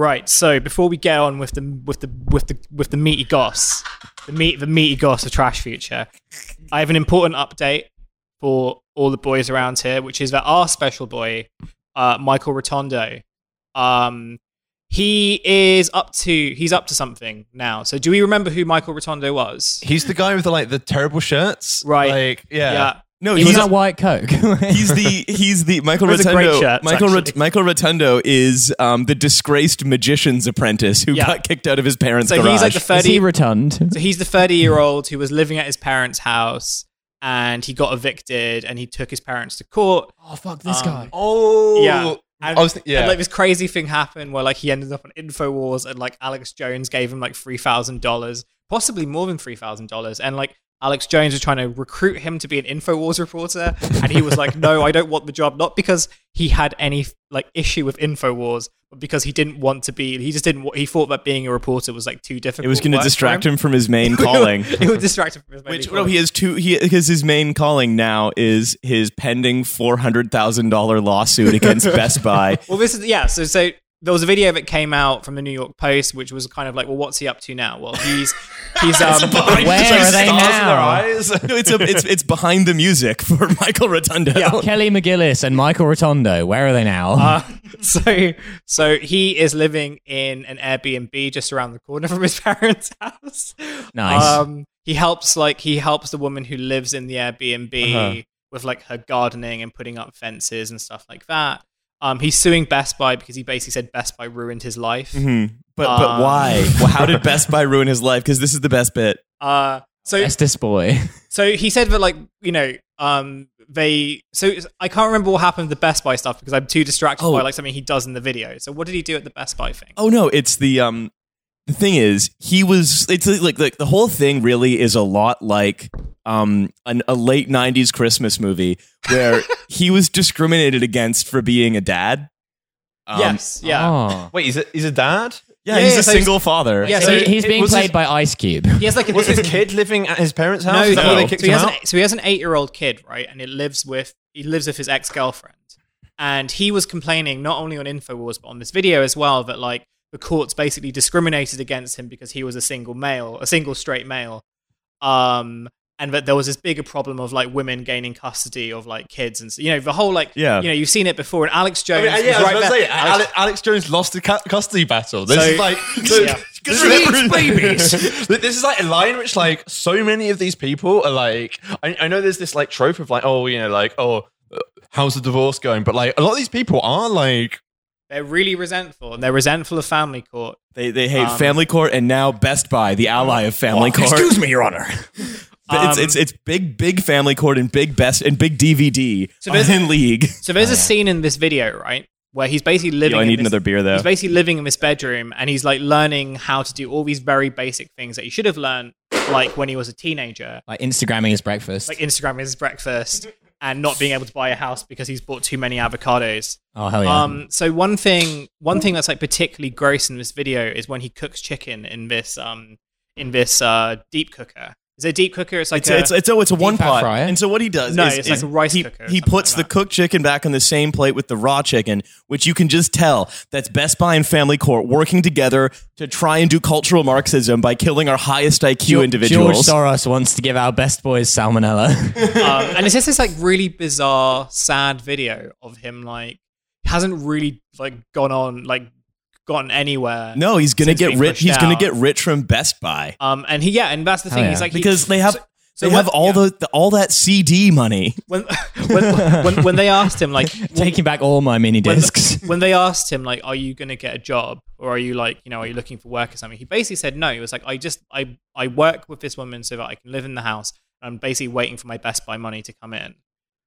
Right. So before we get on with the with the with the with the meaty goss, the meat the meaty goss of Trash Future, I have an important update for all the boys around here, which is that our special boy, uh, Michael Rotondo, um, he is up to he's up to something now. So do we remember who Michael Rotondo was? He's the guy with the like the terrible shirts, Right. Like, yeah. Yeah. No, He's he's, not white coke. he's the he's the Michael Those are great Rotondo. shirts, Michael Rot- Michael Rotondo is um, the disgraced magician's apprentice who Yeah. got kicked out of his parents' So garage. he's like the Is thirty. he rotund? So he's the 30 year old who was living at his parents' house and he got evicted and he took his parents to court. Oh fuck this Um, guy. Oh, Yeah. And, I was th- yeah. and like this crazy thing happened where like he ended up on Infowars and like Alex Jones gave him like three thousand dollars, possibly more than three thousand dollars, and like Alex Jones was trying to recruit him to be an Infowars reporter, and he was like, "No, I don't want the job." Not because he had any like issue with Infowars, but because he didn't want to be. He just didn't. He thought that being a reporter was like too difficult. it was going to distract him from his main calling. it would distract him from his main Which no, calling. he has two. He because his main calling now is his pending four hundred thousand dollar lawsuit against Best Buy. Well, this is yeah. So so there was a video that came out from the New York Post, which was kind of like, well, what's he up to now? Well, he's he's um. Behind- Where just, like, are they stars in now? No, it's a, it's it's behind the music for Michael Rotondo. Kelly McGillis and Michael Rotondo. Where are they now? Uh, so so he is living in an Airbnb just around the corner from his parents' house. Nice. Um, he helps like he helps the woman who lives in the Airbnb Uh-huh. with like her gardening and putting up fences and stuff like that. Um, he's suing Best Buy because he basically said Best Buy ruined his life. Mhm. But but Um, why? Well, how did Best Buy ruin his life? Because this is the best bit. Uh, so Estes boy. So he said that, like, you know, um, they. So I can't remember what happened with the Best Buy stuff because I'm too distracted Oh. by like something he does in the video. So what did he do at the Best Buy thing? Oh no, it's the um the thing is he was it's like like the whole thing really is a lot like um an, a late 90s Christmas movie where he was discriminated against for being a dad. Um, yes, yeah. Oh. Wait, he's a, he's a dad? Yeah, Yeah, he's yeah, a so he's- single father. Yeah, So so he- he's it- being played his- by Ice Cube. He has like a, Was his kid living at his parents' house? No, no. why they So kicked he him has out? an so he has an eight year old kid, right? And it lives with he lives with his ex girlfriend, and he was complaining not only on Infowars but on this video as well that like the courts basically discriminated against him because he was a single male, a single straight male, um, and that there was this bigger problem of like women gaining custody of like kids and so, you know the whole like Yeah. you know you've seen it before. And Alex I Jones, mean, was yeah, I was right about there. say, Alex- Alex, Alex Jones lost the custody battle. This So- is like, Yeah. this, Dreams, babies. this is like a line which, like, so many of these people are like. I, I know there's this like trope of like, oh, you know, like, oh, uh, how's the divorce going? But like, a lot of these people are like, they're really resentful and they're resentful of family court. They they hate Um, Family Court and now Best Buy, the ally of Family Court. excuse me, Your Honor. But it's, Um, it's it's big big Family Court and big Best and big DVD So there's- in league. So there's a scene in this video, right, where he's basically living. Yo, I in need this- another beer though. He's basically living in this bedroom and he's like learning how to do all these very basic things that he should have learned, like when he was a teenager, Like Instagramming his breakfast. like Instagramming his breakfast and not being able to buy a house because he's bought too many avocados. oh hell yeah. Um, so one thing, one thing that's like particularly gross in this video is when he cooks chicken in this um in this uh deep cooker. Is it a deep cooker? It's like It's, a, it's, it's oh it's a one pot. fryer? and so what he does No, is, it's like a rice he, cooker he puts like the cooked chicken back on the same plate with the raw chicken which you can just tell that's Best Buy and Family Court working together to try and do cultural Marxism by killing our highest IQ George individuals Soros wants to give our best boys salmonella. um, and it's just this like really bizarre, sad video of him like hasn't really like gone on like gotten anywhere. no he's gonna get rich pushed he's gonna get rich from Best Buy Um, and he yeah, and that's the Hell thing. yeah. He's like he- because they have so they when- have all yeah. the, the all that CD money when when, when when they asked him like Taking back all my mini when, discs. when they asked him like are you going to get a job or are you like you know are you looking for work or something he basically said no he was like i just i i work with this woman so that i can live in the house i'm basically waiting for my best buy money to come in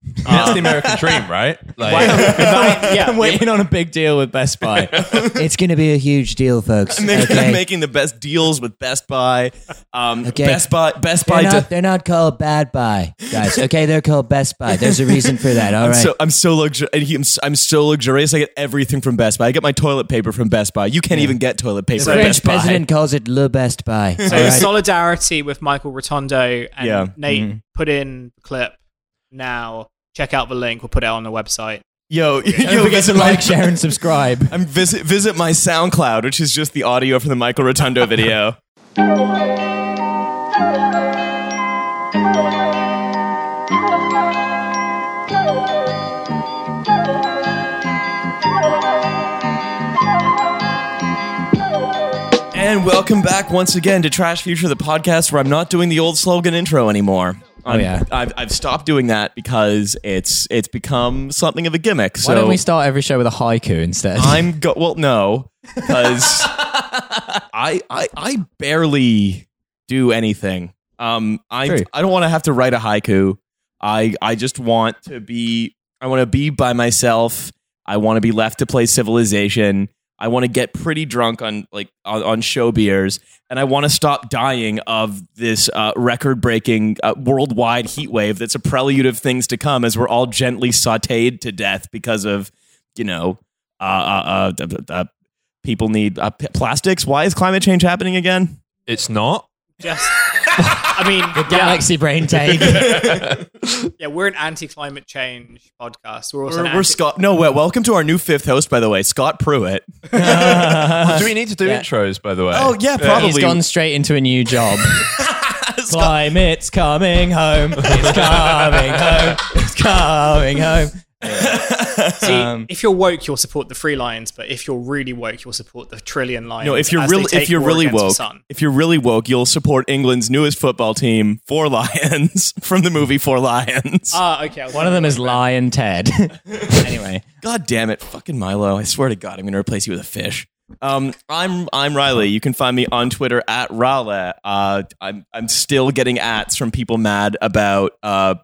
That's the American dream, right? Like, yeah I'm waiting on a big deal with Best Buy. it's going to be a huge deal, folks. making, making the best deals with Best Buy um, Okay. Best Buy Best They're Buy not, to- they're not called Bad Buy, guys. Okay, they're called Best Buy. There's a reason for that. All I'm right. so I'm so luxur- and he- I'm, s- I'm so luxurious. I get everything from Best Buy. I get my toilet paper from Best Buy. You can't even get toilet paper the at French Best Buy. president calls it Le Best Buy. so all right? solidarity with michael rotondo and Yeah. nate Mhm. put in the clip now check out the link we'll put it on the website Yo, Don't yo, forget to visit like, my, share, and subscribe. I'm visit visit my SoundCloud, which is just the audio from the Michael Rotondo video. And welcome back once again to Trash Future, the podcast where I'm not doing the old slogan intro anymore. Oh, yeah. I've, I've stopped doing that because it's it's become something of a gimmick. So Why don't we start every show with a haiku instead? I'm go well no because I I I barely do anything. Um I True. I don't want to have to write a haiku. I I just want to be I want to be by myself. I want to be left to play Civilization. I want to get pretty drunk on like on, on show beers, and I want to stop dying of this uh, record-breaking uh, worldwide heat wave that's a prelude of things to come as we're all gently sautéed to death because of you know uh, uh, uh, d- d- uh, people need uh, p- plastics. Why is climate change happening again? It's not. Just, I mean, the Galaxy brain take. yeah, we're an anti-climate change podcast. We're also We're, an we're Scott. No, well, welcome to our new fifth host, by the way, Scott Pruitt. Do we need to do Yeah. intros, by the way? Oh yeah, probably. He's gone straight into a new job. Climate's coming home. It's coming home. It's coming home. See, Um, if you're woke, you'll support the free lions, but if you're really woke, you'll support the trillion lions. No, if you're really if you're really woke, if you're really woke, you'll support England's newest football team, Four Lions, from the movie Four Lions. Ah, okay. One of them is wondering. Lion Ted. anyway, God damn it, fucking Milo! I swear to God, I'm gonna replace you with a fish. Um, I'm I'm Riley. You can find me on Twitter at Raleigh. Uh, I'm I'm still getting ats from people mad about uh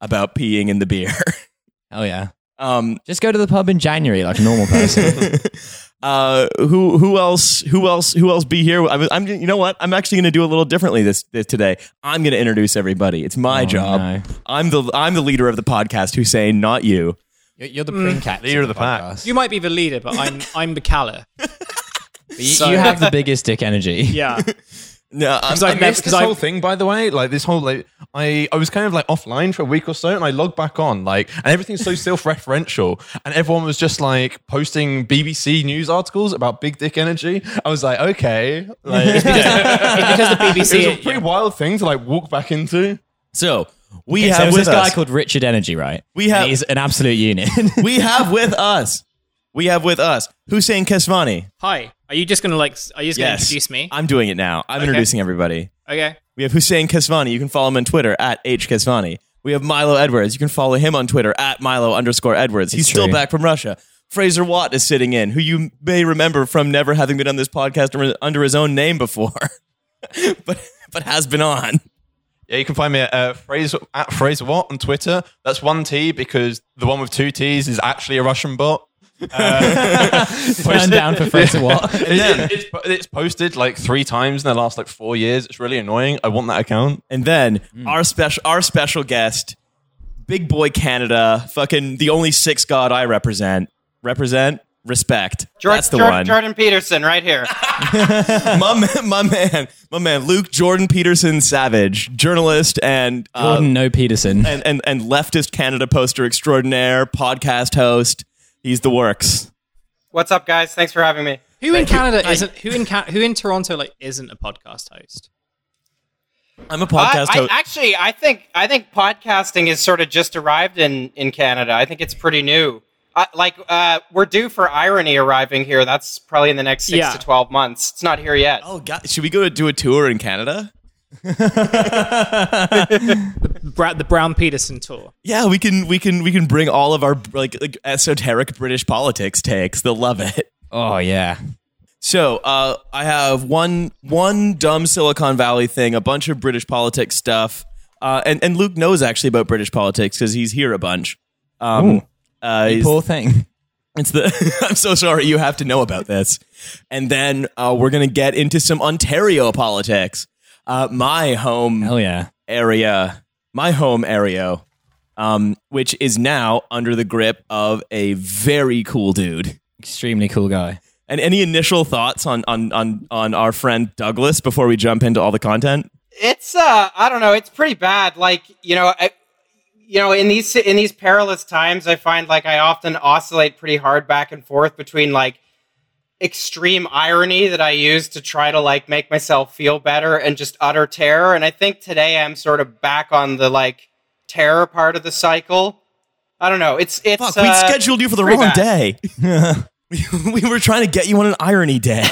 about peeing in the beer. oh yeah. um, Just go to the pub in January like a normal person. uh, who who else who else who else be here? I was, I'm you know what? I'm actually going to do a little differently this, this today. I'm going to introduce everybody. It's my Oh, job. no. I'm the I'm the leader of the podcast. Hussein, not you. You're, you're the prim cat. Leader of the pack. podcast. You might be the leader, but I'm I'm the caller. You, So- you have the biggest dick energy. Yeah. No, I'm, Because I I missed this I- whole thing, by the way. Like this whole, like I, I was kind of like offline for a week or so, and I logged back on, like, and everything's so self-referential, and everyone was just like posting BBC news articles about big dick energy. I was like, okay, like, It's because the it was a pretty wild thing to like walk back into. so we Okay, have there's with this guy called Richard Energy, right? We have- And he's an absolute unit. we have with us. We have with us Hussein Kesvani. Hi. Are you just gonna like? Are you just gonna Yes, introduce me? I'm doing it now. I'm Okay. introducing everybody. Okay. We have Hussein Kesvani. You can follow him on Twitter at hkesvani. We have Milo Edwards. You can follow him on Twitter at Milo underscore Edwards. He's It's still true. back from Russia. Fraser Watt is sitting in, who you may remember from never having been on this podcast under- under his own name before, but but has been on. Yeah, you can find me at uh, Fraser at Fraser Watt on Twitter. That's one T because the one with two T's is actually a Russian bot. Turn down for Fraser Watt. It- it- it's, it's posted like three times in the last like four years. It's really annoying. I want that account. And then Hmm. our special our special guest, Big Boy Canada, fucking the only six god I represent. Represent respect. Jor- That's the Jor- one. Jordan Peterson, right here. my man, my man, my man, Luke Jordan Peterson Savage, journalist and uh, Jordan No Peterson. and, and and leftist Canada poster extraordinaire, podcast host. He's the works. What's up, guys? Thanks for having me. Who in Canada isn't? Who in Who in Toronto like isn't a podcast host? I'm a podcast I, host. actually, I think I think podcasting is sort of just arrived in in Canada. I think it's pretty new. I, like uh, we're due for irony arriving here. That's probably in the next six Yeah. to twelve months. It's not here yet. oh God, should we go to do a tour in Canada? Bra- the Brown Peterson tour. Yeah, we can we can we can bring all of our like, like esoteric British politics takes. They'll love it. oh yeah. So uh, I have one one dumb Silicon Valley thing, a bunch of British politics stuff, uh, and and Luke knows actually about British politics because he's here a bunch. Um, uh, he's- Poor thing. it's the I'm so sorry you have to know about this, and then uh, we're gonna get into some Ontario politics, uh, my home Hell yeah. area, my home area, um, which is now under the grip of a very cool dude. Extremely cool guy. And any initial thoughts on on on on our friend Douglas before we jump into all the content? It's uh, I don't know. It's pretty bad. Like you know, I, you know, in these in these perilous times, I find like I often oscillate pretty hard back and forth between like extreme irony that I use to try to like make myself feel better and just utter terror. And I think today I'm sort of back on the like terror part of the cycle. I don't know. It's it's Fuck, we uh, scheduled you for the wrong bad. day. we, we were trying to get you on an irony day.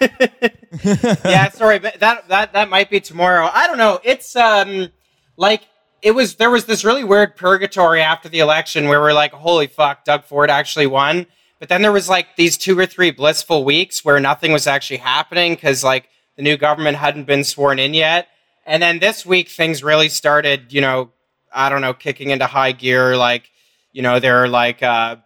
yeah, sorry, but that that that might be tomorrow. I don't know. It's um like it was there was this really weird purgatory after the election where we're like, holy fuck, Doug Ford actually won. But then there was like these two or three blissful weeks where nothing was actually happening because like the new government hadn't been sworn in yet. And then this week things really started, you know, I don't know, kicking into high gear. Like, you know, they're like uh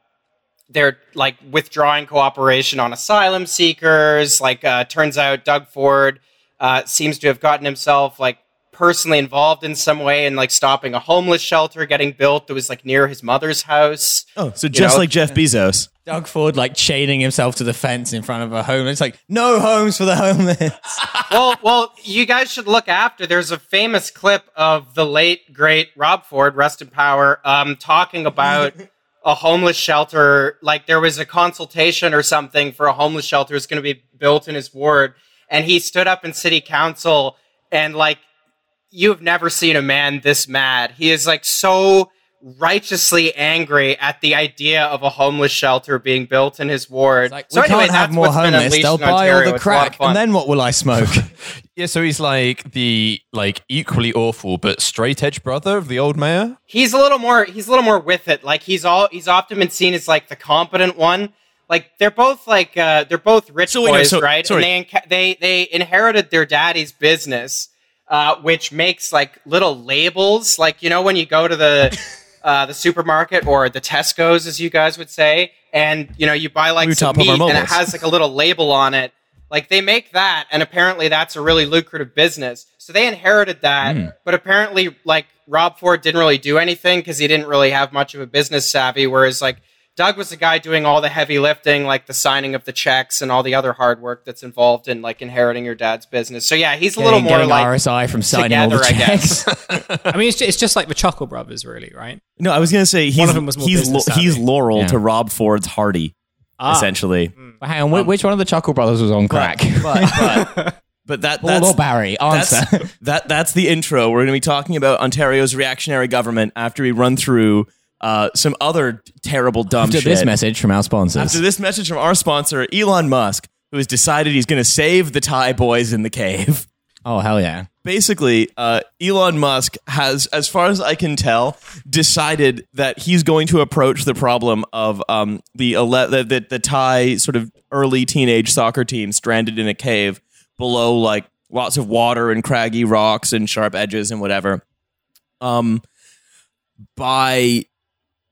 they're like withdrawing cooperation on asylum seekers. Like, uh, turns out Doug Ford uh, seems to have gotten himself like personally involved in some way in like stopping a homeless shelter getting built that was like near his mother's house. Oh, so just know- like Jeff Bezos. Doug Ford like chaining himself to the fence in front of a homeless. It's like, no homes for the homeless. well, well, you guys should look after. There's a famous clip of the late great Rob Ford, rest in power, um, talking about a homeless shelter. Like there was a consultation or something for a homeless shelter was going to be built in his ward, and he stood up in city council and like you have never seen a man this mad. He is like so righteously angry at the idea of a homeless shelter being built in his ward. Like, so we anyway, can't have more homeless. They'll buy all the It's a lot of crack, and then what will I smoke? Yeah, so he's like the like equally awful but straight edge brother of the old mayor. he's a little more he's a little more with it like he's all he's often been seen as like the competent one like they're both like uh they're both rich So wait, no, boys so- right sorry. and they inca- they they inherited their daddy's business uh which makes like little labels like you know when you go to the uh the supermarket or the Tesco's as you guys would say and you know you buy like We some top up our meat and it has like a little label on it. Like they make that and apparently that's a really lucrative business. So they inherited that Hmm. but apparently like rob ford didn't really do anything because he didn't really have much of a business savvy whereas like doug was the guy doing all the heavy lifting like the signing of the checks and all the other hard work that's involved in like inheriting your dad's business so yeah he's a little Getting- more getting like RSI from signing all the together, I checks. guess. I mean, it's just, it's just like the Chuckle Brothers, really, right? No, I was gonna say he's of them was more he's business he's. Laurel Yeah. to Rob Ford's Hardy, Ah. essentially. Well, Hang on, whi- which one of the Chuckle Brothers was on crack? But but, but that Paul that's or Barry? Answer. that's, that that's the intro. We're going to be talking about Ontario's reactionary government after we run through uh, some other terrible dumb After shit. this message from our sponsors. After this message from our sponsor, Elon Musk, who has decided he's going to save the Thai boys in the cave. oh hell yeah! Basically, uh, Elon Musk has, as far as I can tell, decided that he's going to approach the problem of um, the, ele- the, the the Thai sort of early teenage soccer team stranded in a cave below like lots of water and craggy rocks and sharp edges and whatever. Um, by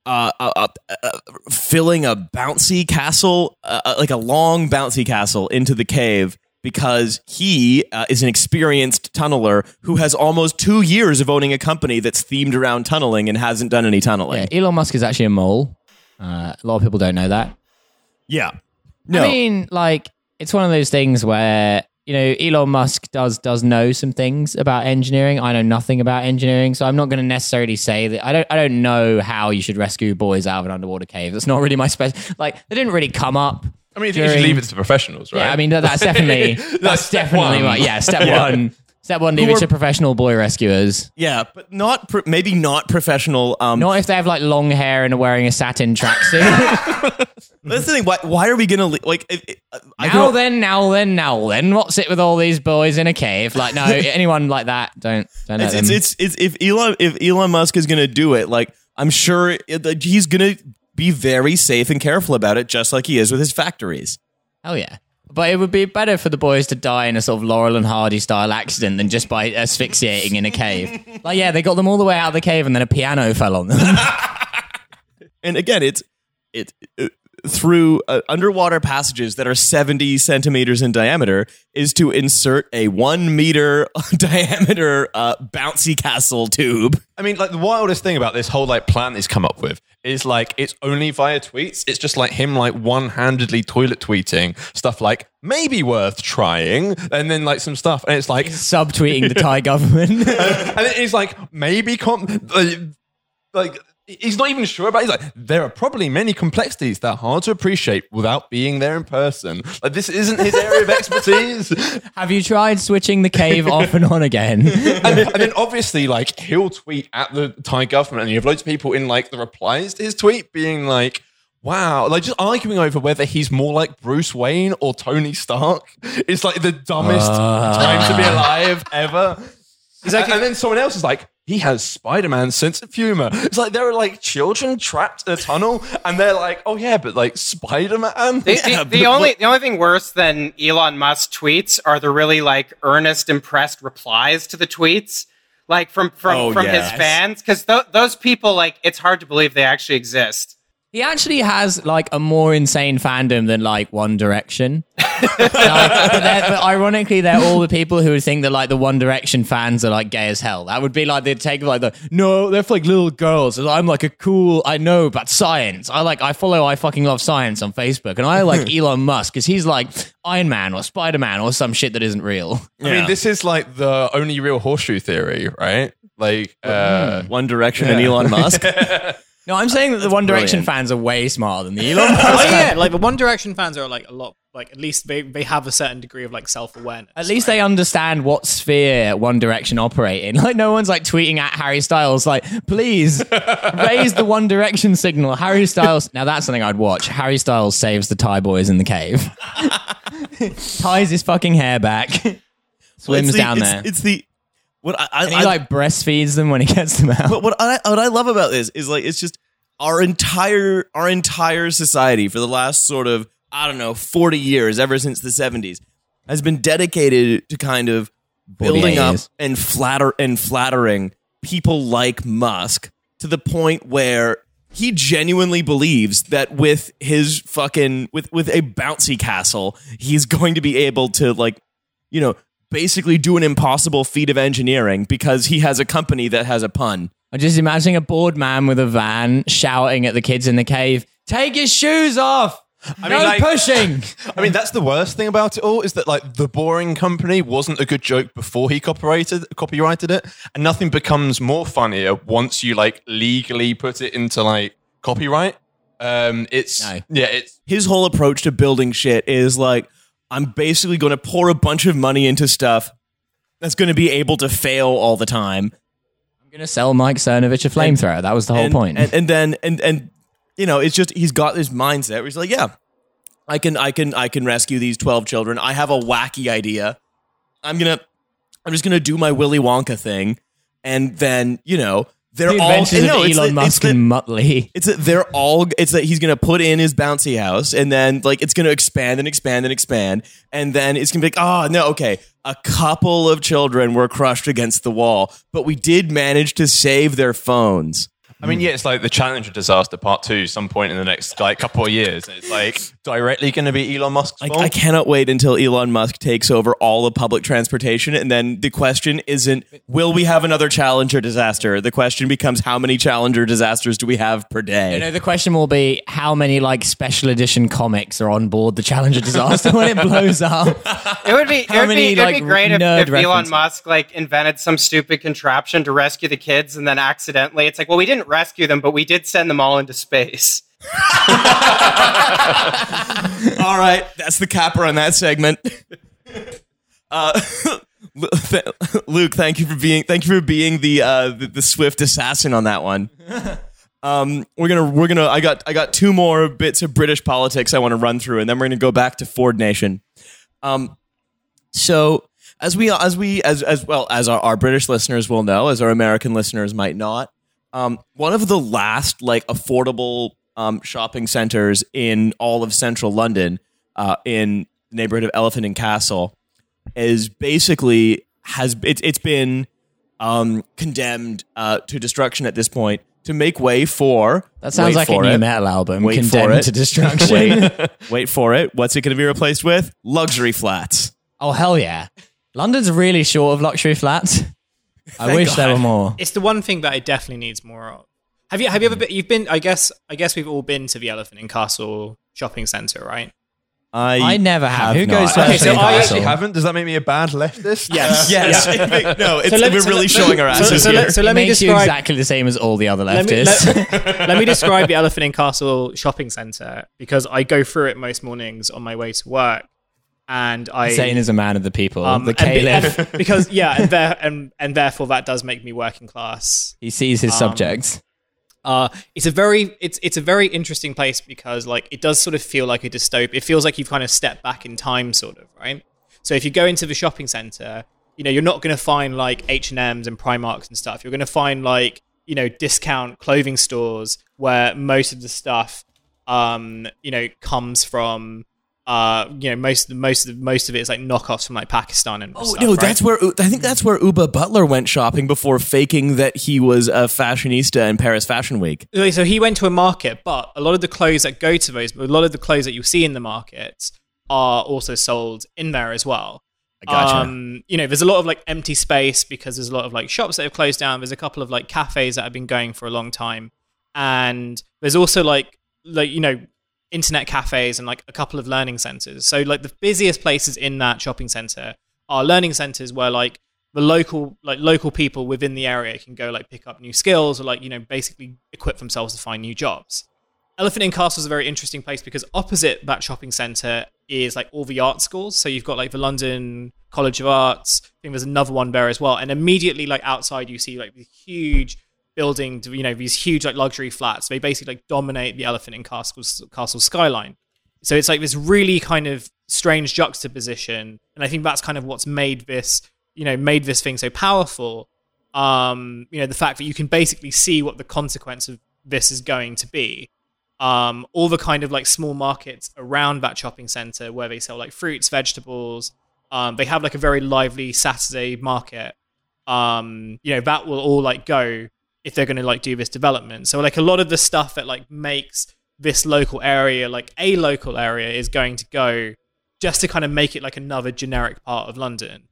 uh, uh, uh, filling a bouncy castle, uh, uh, like a long bouncy castle, into the cave because he uh, is an experienced tunneler who has almost two years of owning a company that's themed around tunneling and hasn't done any tunneling. Yeah, Elon Musk is actually a mole. Uh, a lot of people don't know that. Yeah. No. I mean, like it's one of those things where you know Elon Musk does does know some things about engineering. I know nothing about engineering, so I'm not going to necessarily say that. I don't I don't know how you should rescue boys out of an underwater cave. That's not really my special. Like they didn't really come up. I mean, think you should leave it to professionals, right? Yeah, I mean that, that's definitely that's, step definitely right. Yeah, step one. Step one, Who it are- professional boy rescuers. yeah, but not pro- maybe not professional. Um, Not if they have like long hair and are wearing a satin tracksuit. that's the thing. Why, why are we gonna le- like? I now then, now then, now then, what's it with all these boys in a cave? Like, no, anyone like that, don't don't let it's, it's, them. it's, it's if Elon if Elon Musk is going to do it, like I'm sure it, that he's going to be very safe and careful about it, just like he is with his factories. Hell yeah. But it would be better for the boys to die in a sort of Laurel and Hardy style accident than just by asphyxiating in a cave. like, yeah, they got them all the way out of the cave and then a piano fell on them. And again, it's it. uh, through uh, underwater passages that are 70 centimeters in diameter is to insert a one meter diameter uh, bouncy castle tube. I mean, like the wildest thing about this whole like plan he's come up with is like it's only via tweets. It's just like him like one-handedly toilet tweeting stuff like maybe worth trying, and then like some stuff, and it's like, Subtweeting the Thai government. and then he's like maybe com- like he's not even sure about. It. He's like, there are probably many complexities that are hard to appreciate without being there in person. Like this isn't his area of expertise. Have you tried switching the cave off and on again? and, and then obviously, like he'll tweet at the Thai government, and you have loads of people in like the replies to his tweet being like. Wow, like just arguing over whether he's more like Bruce Wayne or Tony Stark. It's like the dumbest ah. time to be alive ever. Exactly. and then someone else is like, he has Spider-Man's sense of humor. It's like there are like children trapped in a tunnel, and they're like, oh yeah, but like Spider-Man. The, the, the only the only thing worse than Elon Musk tweets are the really like earnest, impressed replies to the tweets, like from from Oh, from yes. his fans, because th- those people like it's hard to believe they actually exist. He actually has like a more insane fandom than like One Direction. Like, but, but ironically, they're all the people who would think that like the One Direction fans are like gay as hell. That would be like they'd take like the no, they're for like little girls. And I'm like a cool. I know about science. I like I follow. I fucking love science on Facebook, and I like Elon Musk because he's like Iron Man or Spider Man or some shit that isn't real. I mean, this is like the only real horseshoe theory, right? Like, uh, One Direction and Elon Musk. No, I'm saying that the One Direction brilliant. fans are way smarter than the Elon Musk. oh yeah, like the One Direction fans are like a lot. Like at least they, they have a certain degree of like self awareness. At least they understand what sphere One Direction operate in. Like no one's like tweeting at Harry Styles like, please raise the One Direction signal. Harry Styles. Now that's something I'd watch. Harry Styles saves the Thai boys in the cave. Ties his fucking hair back. Swims It's the- down it's- there. It's the what I, I, and he I- like breastfeeds them when he gets them out. But what I what I love about this is like it's just our entire our entire society for the last sort of I don't know 40 years ever since the 70s has been dedicated to kind of building up and flatter and flattering people like Musk to the point where he genuinely believes that with his fucking with with a bouncy castle he's going to be able to like you know basically do an impossible feat of engineering because he has a company that has a pun I'm just imagining a bored man with a van shouting at the kids in the cave, take his shoes off. I no mean, like- pushing. I mean, that's the worst thing about it all is that like the boring company wasn't a good joke before he copyrighted copyrighted it, and nothing becomes more funnier once you like legally put it into like copyright. Um, it's No. yeah, it's his whole approach to building shit is like I'm basically going to pour a bunch of money into stuff that's going to be able to fail all the time. I'm going to sell Mike Cernovich a flamethrower. That was the whole and, point. And, and then and and you know, it's just he's got this mindset where he's like, yeah, I can I can I can rescue these 12 children. I have a wacky idea. I'm going to I'm just going to do my Willy Wonka thing and then, you know, they're the all adventures no, of Elon the- Musk the- and Muttley. it's that they're all it's that he's gonna put in his bouncy house and then like it's gonna expand and expand and expand and then it's gonna be like oh no okay a couple of children were crushed against the wall but we did manage to save their phones I mean, yeah, it's like the Challenger disaster part two, some point in the next like couple of years. It's like directly going to be Elon Musk's I, fault. I cannot wait until Elon Musk takes over all of public transportation and then the question isn't will we have another Challenger disaster the question becomes how many Challenger disasters do we have per day You know, the question will be how many like special edition comics are on board the Challenger disaster when it blows up. It would be it would many, be, it would like, be great if, if Elon? Musk like invented some stupid contraption to rescue the kids and then accidentally it's like, well, we didn't rescue them, but we did send them all into space. all right that's the capper on that segment uh, Luke, thank you for being thank you for being the uh, the, the swift assassin on that one. Um, we're gonna we're gonna I got I got two more bits of British politics I want to run through, and then we're gonna go back to Ford Nation. Um, so as we as we as as well as our, our British listeners will know, as our American listeners might not, um, one of the last like affordable um, shopping centers in all of central London, uh, in the neighborhood of Elephant and Castle, is basically has it's it's been um, condemned uh, to destruction at this point to make way for That sounds like a new it, metal album. Wait for condemned it. to destruction. wait, wait for it. What's it going to be replaced with? Luxury flats. oh hell yeah! London's really short of luxury flats. I Thank wish there were more. It's the one thing that it definitely needs more of. Have you have you ever been? You've been. I guess. I guess we've all been to the Elephant and Castle shopping center, right? I I never have. Who not. goes to Okay, so Elephant I I Castle? actually haven't. Does that make me a bad leftist? Yes. Uh, yes. Yeah. no, it's, So let- we're so really let- showing our asses so here. let- so let it me makes you describe- exactly the same as all the other Let me, leftists. let, let me describe the Elephant and Castle shopping center because I go through it most mornings on my way to work, and I Zane is a man of the people. um, the and caliph. and- because yeah, and, there, and and therefore that does make me working class. he sees his um, subjects. Uh, it's a very it's it's a very interesting place because like it does sort of feel like a dystopia. It feels like you've kind of stepped back in time, sort of, right? So if you go into the shopping center, you know you're not going to find like H and M's and Primarks and stuff. You're going to find like you know discount clothing stores where most of the stuff, um, you know, comes from. Uh, you know, most of most of most of it is like knockoffs from like Pakistan and Oh stuff, no, right? that's where I think that's where Uba Butler went shopping before faking that he was a fashionista in Paris Fashion Week. So he went to a market, but a lot of the clothes that go to those, a lot of the clothes that you see in the markets are also sold in there as well. I gotcha. Um, you know, there's a lot of like empty space because there's a lot of like shops that have closed down. There's a couple of like cafes that have been going for a long time, and there's also like like you know internet cafes and like a couple of learning centers. So like the busiest places in that shopping center are learning centers where like the local like local people within the area can go like pick up new skills or like you know basically equip themselves to find new jobs. Elephant and Castle is a very interesting place because opposite that shopping center is like all the art schools. So you've got like the London College of Arts. I think there's another one there as well. And immediately like outside you see like the huge building, you know, these huge like luxury flats. They basically like dominate the Elephant and Castle Castle skyline. So it's like this really kind of strange juxtaposition, and I think that's kind of what's made this, you know, made this thing so powerful. Um, you know, the fact that you can basically see what the consequence of this is going to be. Um, all the kind of like small markets around that shopping center where they sell like fruits, vegetables. Um, they have like a very lively Saturday market. Um, you know, that will all like go if they're going to like do this development. So like a lot of the stuff that like makes this local area like a local area is going to go just to kind of make it like another generic part of London.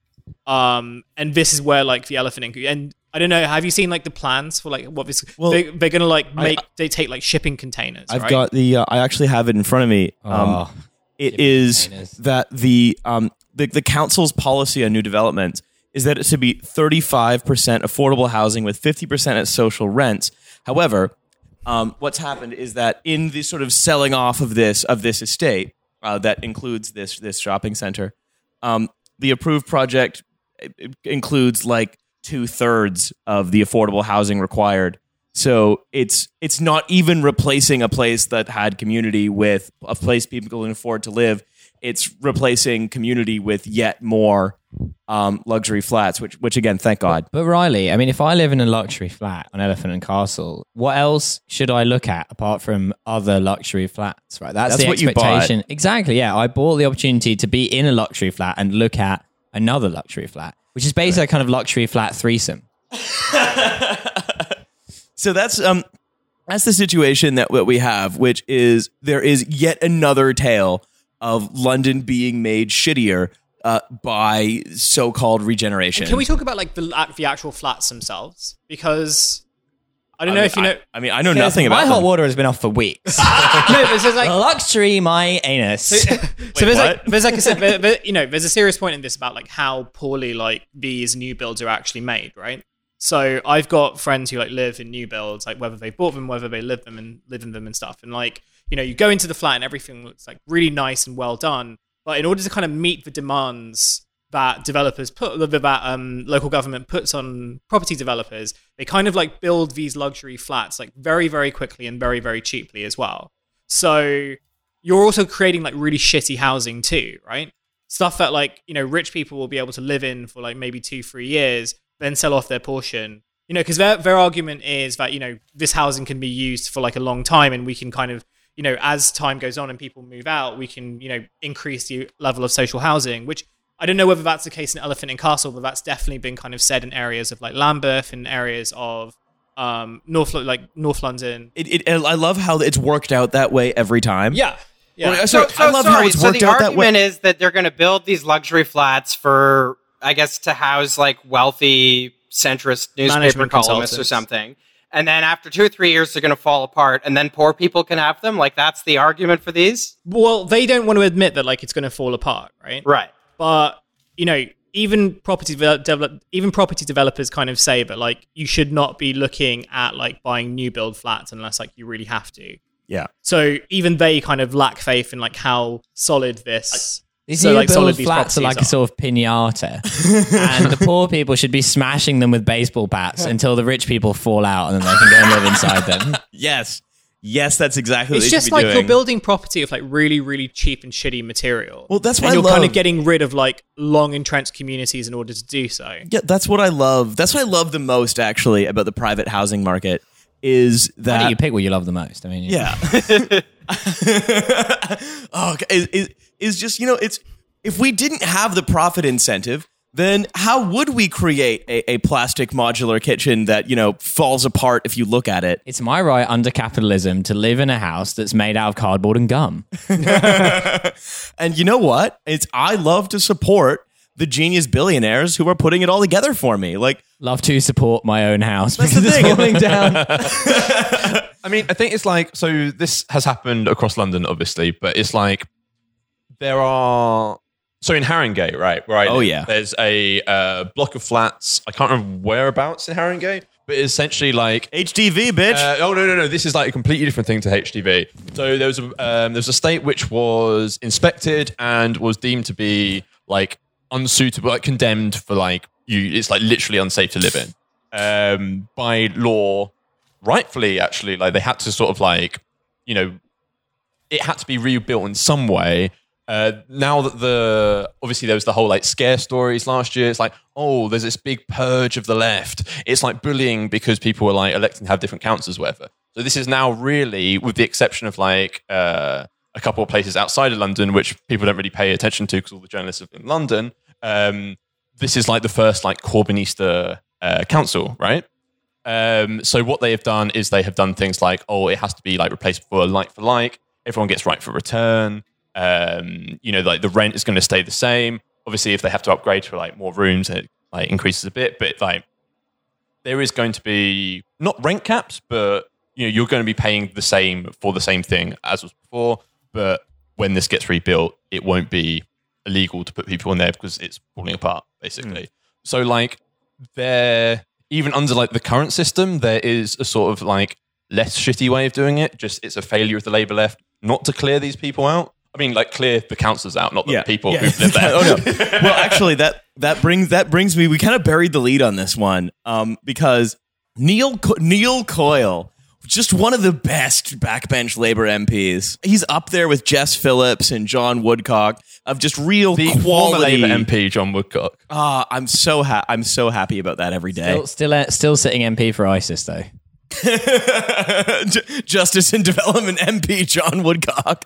Um, and this is where like the elephant in and I don't know. Have you seen like the plans for like what this? Well, they, they're gonna like I- make. they take like shipping containers. I've right? got the. Uh, I actually have it in front of me. Um, Oh, it shipping is containers. that the um the, the council's policy on new development is that it should be 35% affordable housing with 50% at social rents. However, um, what's happened is that in the sort of selling off of this of this estate uh, that includes this this shopping center, um, the approved project includes like two thirds of the affordable housing required. So it's it's not even replacing a place that had community with a place people can afford to live. It's replacing community with yet more um, luxury flats, which which again, thank God. But Riley, I mean, if I live in a luxury flat on Elephant and Castle, what else should I look at apart from other luxury flats? Right, that's, That's the what you bought. expectation. Exactly. Yeah, I bought the opportunity to be in a luxury flat and look at another luxury flat, which is basically a kind of luxury flat threesome. So that's um that's the situation that what we have, which is there is yet another tale of London being made shittier uh, by so-called regeneration. Can we talk about like the the actual flats themselves? Because I don't know I if you know. I, I mean, I know nothing about. My about hot them. water has been off for weeks. no, this is like luxury, my anus. so there's like there's like I said, there, there- you know, there's a serious point in this about like how poorly like these new builds are actually made, right? So I've got friends who like live in new builds, like whether they bought them, whether they live them and live in them and stuff. And like, you know, you go into the flat and everything looks like really nice and well done. But in order to kind of meet the demands that developers put that um, local government puts on property developers, they kind of like build these luxury flats like very, very quickly and very, very cheaply as well. So you're also creating like really shitty housing too, right? Stuff that like, you know, rich people will be able to live in for like maybe two, three years, then sell off their portion. You know, because their their argument is that, you know, this housing can be used for like a long time and we can kind of, you know, as time goes on and people move out, we can, you know, increase the level of social housing, which I don't know whether that's the case in Elephant and Castle, but that's definitely been kind of said in areas of like Lambeth and areas of um North like North London. It, it, I love how it's worked out that way every time. Yeah. Yeah. Well, So, so, so I love sorry. how it's worked the out that way. The argument is that they're going to build these luxury flats for, I guess, to house like wealthy centrist newspaper columnists or something. And then after two or three years they're going to fall apart, and then poor people can have them. Like that's the argument for these, Well, they don't want to admit that like it's going to fall apart, right? right? But you know, even property develop, develop, even property developers kind of say that like you should not be looking at like buying new build flats unless like you really have to. Yeah. So even they kind of lack faith in like how solid this. These so new like solid build flats are like a sort of pinata, and the poor people should be smashing them with baseball bats until the rich people fall out, and then they can go and live inside them. Yes. Yes, that's exactly what It's they just should be like doing. you're building property of like really, really cheap and shitty material. Well, that's why you're kind of getting rid of like long entrenched communities in order to do so. Yeah, that's what I love. That's what I love the most, actually, about the private housing market is that don't you pick what you love the most? I mean, Yeah. oh, okay. is, is, is just, you know, it's if we didn't have the profit incentive, then how would we create a, a plastic modular kitchen that, you know, falls apart if you look at it? It's my right under capitalism to live in a house that's made out of cardboard and gum. And you know what? It's I love to support the genius billionaires who are putting it all together for me. Like, Love to support my own house That's the because it's thing. falling down. I mean, I think it's like so. This has happened across London, obviously, but it's like there are. So in Harringay, right? Right. Oh, yeah. There's a uh, block of flats. I can't remember whereabouts in Harringay, but it's essentially like HDV, bitch. Uh, oh no no no! This is like a completely different thing to HDV. So there was a um, there was a state which was inspected and was deemed to be like unsuitable, like condemned for like you. It's like literally unsafe to live in um, by law. Rightfully, actually, like they had to sort of like you know it had to be rebuilt in some way. Uh, now that the obviously there was the whole like scare stories last year, it's like oh, there's this big purge of the left. It's like bullying because people were like electing to have different councils, whatever. So this is now really, with the exception of like uh, a couple of places outside of London, which people don't really pay attention to because all the journalists are in London. Um, this is like the first like Corbynista uh, council, right? Um, so what they have done is they have done things like, oh, it has to be like replaced for like for like. Everyone gets right for return. Um, you know, like the rent is going to stay the same. Obviously, if they have to upgrade to like more rooms, it like increases a bit. But like, there is going to be not rent caps, but you know, you're going to be paying the same for the same thing as was before. But when this gets rebuilt, it won't be illegal to put people in there because it's falling apart, basically. So like there even under like the current system, there is a sort of like less shitty way of doing it. Just it's a failure of the Labour left not to clear these people out. I mean, like clear the councillors out, not the people Yeah. who live there. oh no. Well, actually, that that brings that brings me. We kind of buried the lead on this one um, because Neil Co- Neil Coyle, just one of the best backbench Labor MPs. He's up there with Jess Phillips and John Woodcock of just real The quality. Labour MP John Woodcock. Ah, I'm so ha- I'm so happy about that every day. Still, still, uh, still sitting MP for ISIS though. Justice and Development MP John Woodcock.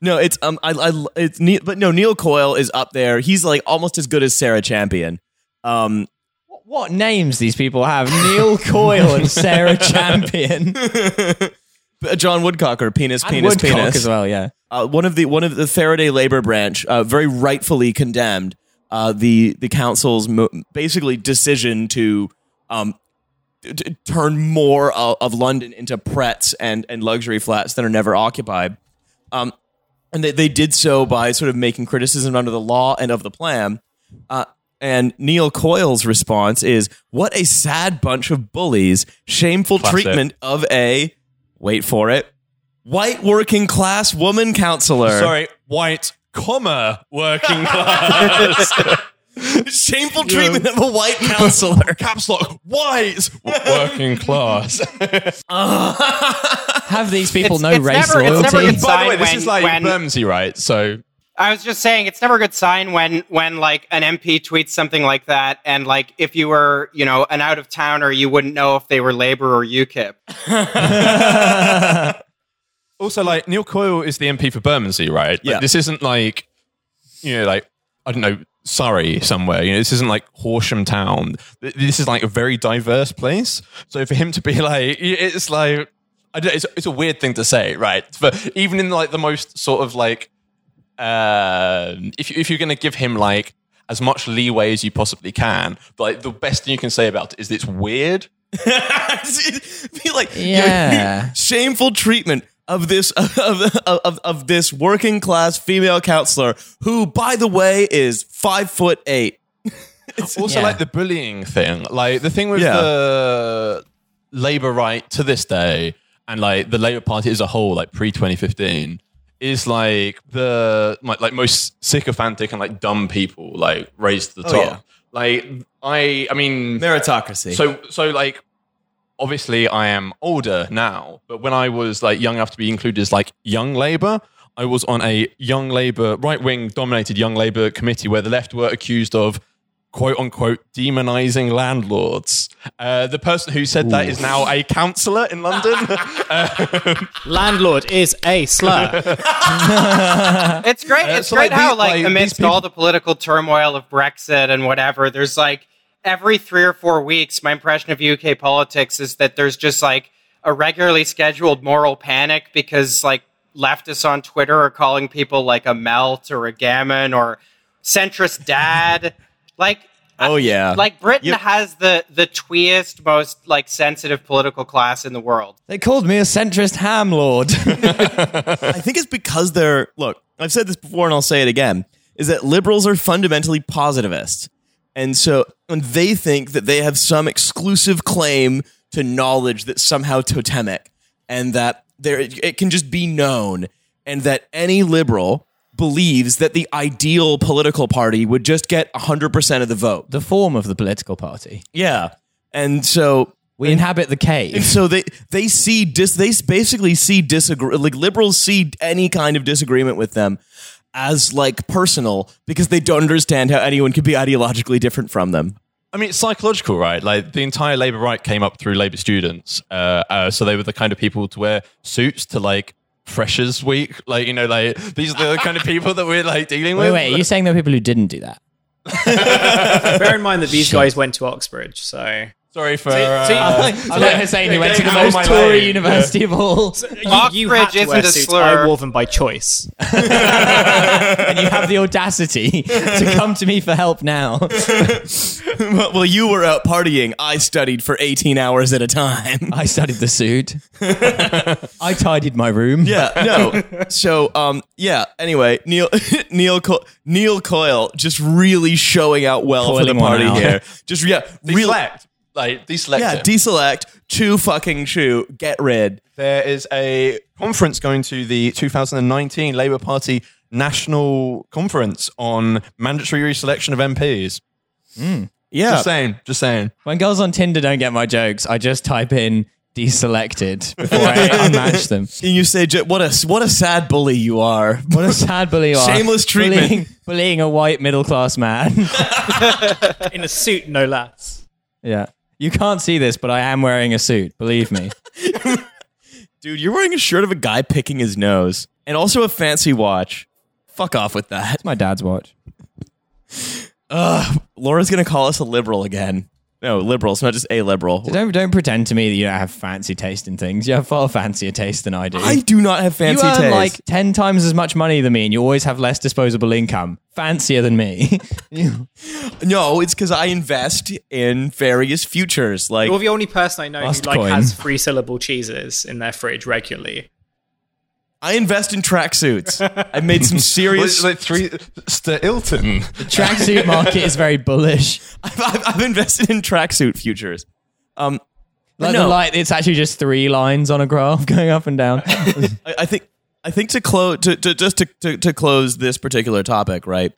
No, it's um, I, I it's Neil, but no, Neil Coyle is up there. He's like almost as good as Sarah Champion. Um, What, names these people have? Neil Coyle and Sarah Champion. John Woodcock or penis, And penis, Woodcock penis. as well, yeah. Uh, one of the one of the Faraday Labor branch, uh, very rightfully condemned uh, the the council's mo- basically decision to um, t- t- turn more of, of London into prets and and luxury flats that are never occupied. Um, and they, they did so by sort of making criticism under the law and of the plan. Uh, and Neil Coyle's response is, "What a sad bunch of bullies! Shameful Classic. treatment of a wait for it, white working class woman counselor. Sorry, white, comma, working class. shameful treatment of a white counselor. Caps lock, white, working class. Have these people It's- no it's race never- it's loyalty? never By the way, this when- is like when- Bermondsey, right? So I was just saying it's never a good sign when when like an MP tweets something like that, and like if you were you know an out of towner, you wouldn't know if they were Labour or UKIP. also like Neil Coyle is the MP for Bermondsey, right? Like, Yeah. This isn't like you know, like I don't know, Surrey somewhere. You know, this isn't like Horsham Town. This is like a very diverse place. So for him to be like, it's like. I don't, it's, it's a weird thing to say, right? But even in like the most sort of like, um, if you, if you're going to give him like as much leeway as you possibly can, but like the best thing you can say about it is it's weird. Be like, Yeah. shameful treatment of this of, of, of this working class female counselor who, by the way, is five foot eight. also Yeah. like the bullying thing like the thing with Yeah. the labor right to this day and like the labor party as a whole like pre-2015 is like the like, like most sycophantic and like dumb people like raised to the Oh, top yeah. like i i mean Meritocracy. so so like obviously I am older now, but when I was like young enough to be included as like young Labour, I was on a young Labour right wing dominated young Labour committee where the left were accused of quote unquote demonizing landlords. Uh, the person who said that is now a councillor in London. Landlord is a slur. It's great. Uh, it's so, great like, how, these- like, like, amidst people- all the political turmoil of Brexit and whatever, there's like every three or four weeks, my impression of UK politics is that there's just like a regularly scheduled moral panic because like leftists on Twitter are calling people like a melt or a gammon or centrist dad. Like, oh yeah, like Britain Yep. has the the tweest, most like sensitive political class in the world. They called me a centrist ham lord. I think it's because they're look. I've said this before, and I'll say it again: is that liberals are fundamentally positivists, and so and they think that they have some exclusive claim to knowledge that's somehow totemic, and that there it can just be known, and that any liberal believes that the ideal political party would just get 100% of the vote. the form of the political party. Yeah. And so We inhabit the cave. and cave. so they they see dis they basically see disagree like liberals see any kind of disagreement with them as like personal because they don't understand how anyone could be ideologically different from them. I mean, it's psychological, right? Like the entire Labour right came up through Labour students. Uh, uh, so they were the kind of people to wear suits to like Freshers Week. Like, you know, like these are the kind of people that we're like dealing Wait, with. wait, are you saying there are people who didn't do that? Bear in mind that these guys went to Oxbridge, so Sorry for. see, uh, I like Hussein who went to the getting out of most Tory lane. university of all. you, you had to wear isn't a suits. slur. I wore them by choice. and you have the audacity to come to me for help now. well, you were out partying. I studied for 18 hours at a time. I studied the suit. I tidied my room. Yeah, no. So, um, yeah. Anyway, Neil, Neil, Co- Neil Coyle just really showing out well for the party out. here. Just yeah, really, Deselect. Like, deselect. yeah. it. Deselect, chew fucking chew, get rid. there is a conference going to the 2019 Labour Party National Conference on mandatory reselection of MPs. Hmm. Yeah, Just saying. Just saying. When girls on Tinder don't get my jokes, I just type in deselected before I unmatch them. and you say, "What a what a sad bully you are." What a sad bully you are. Shameless treatment. Bullying, bullying a white middle class man. In a suit, no less. yeah. You can't see this, but I am wearing a suit. Believe me. Dude, you're wearing a shirt of a guy picking his nose and also a fancy watch. Fuck off with that. It's my dad's watch. Ugh, Laura's gonna call us a liberal again. No, liberals, not just a liberal. Don't don't pretend to me that you don't have fancy taste in things. You have far fancier taste than I do. I do not have fancy you earn taste. like ten times as much money than me, and you always have less disposable income. Fancier than me. no, it's because I invest in various futures. Like You're the only person I know who like coin. has three syllable cheeses in their fridge regularly. I invest in tracksuits. I've made some serious. like three. Stilton. The tracksuit market is very bullish. I've, I've, I've invested in tracksuit futures. Um, Like no, the light, it's actually just three lines on a graph going up and down. I, I think I think to close to, to just to, to, to close this particular topic, right?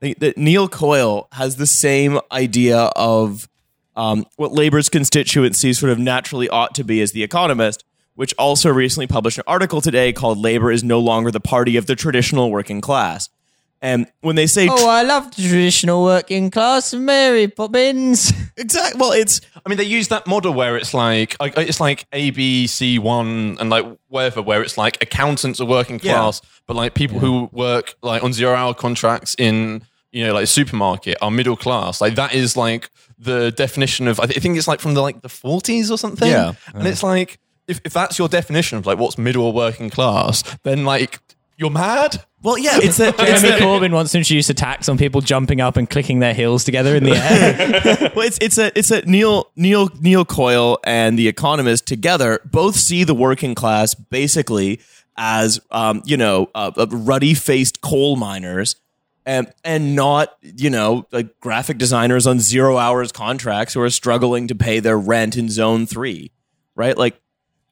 That Neil Coyle has the same idea of um, what Labor's constituency sort of naturally ought to be as the Economist, which also recently published an article today called "Labor is no longer the party of the traditional working class." And when they say oh, I love the traditional working class. Mary Poppins. exactly, well, it's I mean, they use that model where it's like it's like A, B, C one and like whatever, where it's like accountants are working Yeah. class, but like people who work like on zero hour contracts in you know like a supermarket are middle class. Like that is like the definition of I I think it's like from the like the forties or something. Yeah. and it's like if if that's your definition of like what's middle or working class, then like You're mad? Well, yeah, it's that. it's Jeremy Corbyn wants to introduce a tax on people jumping up and clicking their heels together in the air. well, it's it's a it's a Neil Neil Neil Coyle and the Economist together both see the working class basically as um, you know uh, uh, ruddy faced coal miners. And, and not you know like graphic designers on zero hours contracts who are struggling to pay their rent in zone three right like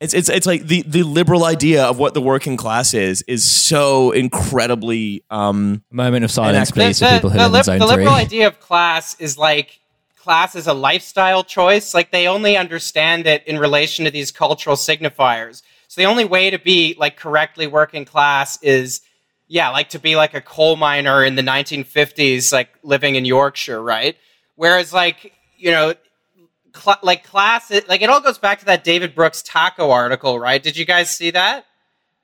it's it's it's like the the liberal idea of what the working class is is so incredibly um Moment of silence, The- please, the, for people who the live in lib- zone the three. liberal idea of class is like class is a lifestyle choice. Like they only understand it in relation to these cultural signifiers. So the only way to be like correctly working class is, yeah, like to be like a coal miner in the 1950s, like living in Yorkshire, right? Whereas like you know. Cl- like class, it, like it all goes back to that David Brooks taco article, right? Did you guys see that?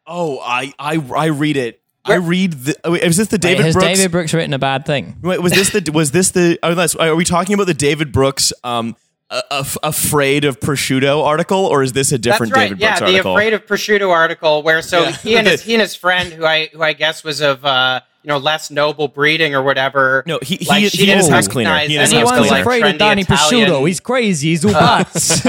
oh I I I read it I read the oh, wait, is this the Wait, David has Brooks David Brooks written a bad thing? Wait, was this the was this the oh, that's, are we talking about the David Brooks um a, a- afraid of prosciutto article or is this a different That's right. David yeah, Brooks the article? afraid of prosciutto article, where so Yeah. he and his he and his friend, who I who I guess was of uh, you know less noble breeding or whatever. No, he- he- like, he she is didn't house cleaner. recognize He is house cleaner. like, afraid of trendy Danny Italian- Prosciutto. He's crazy. He's all bats.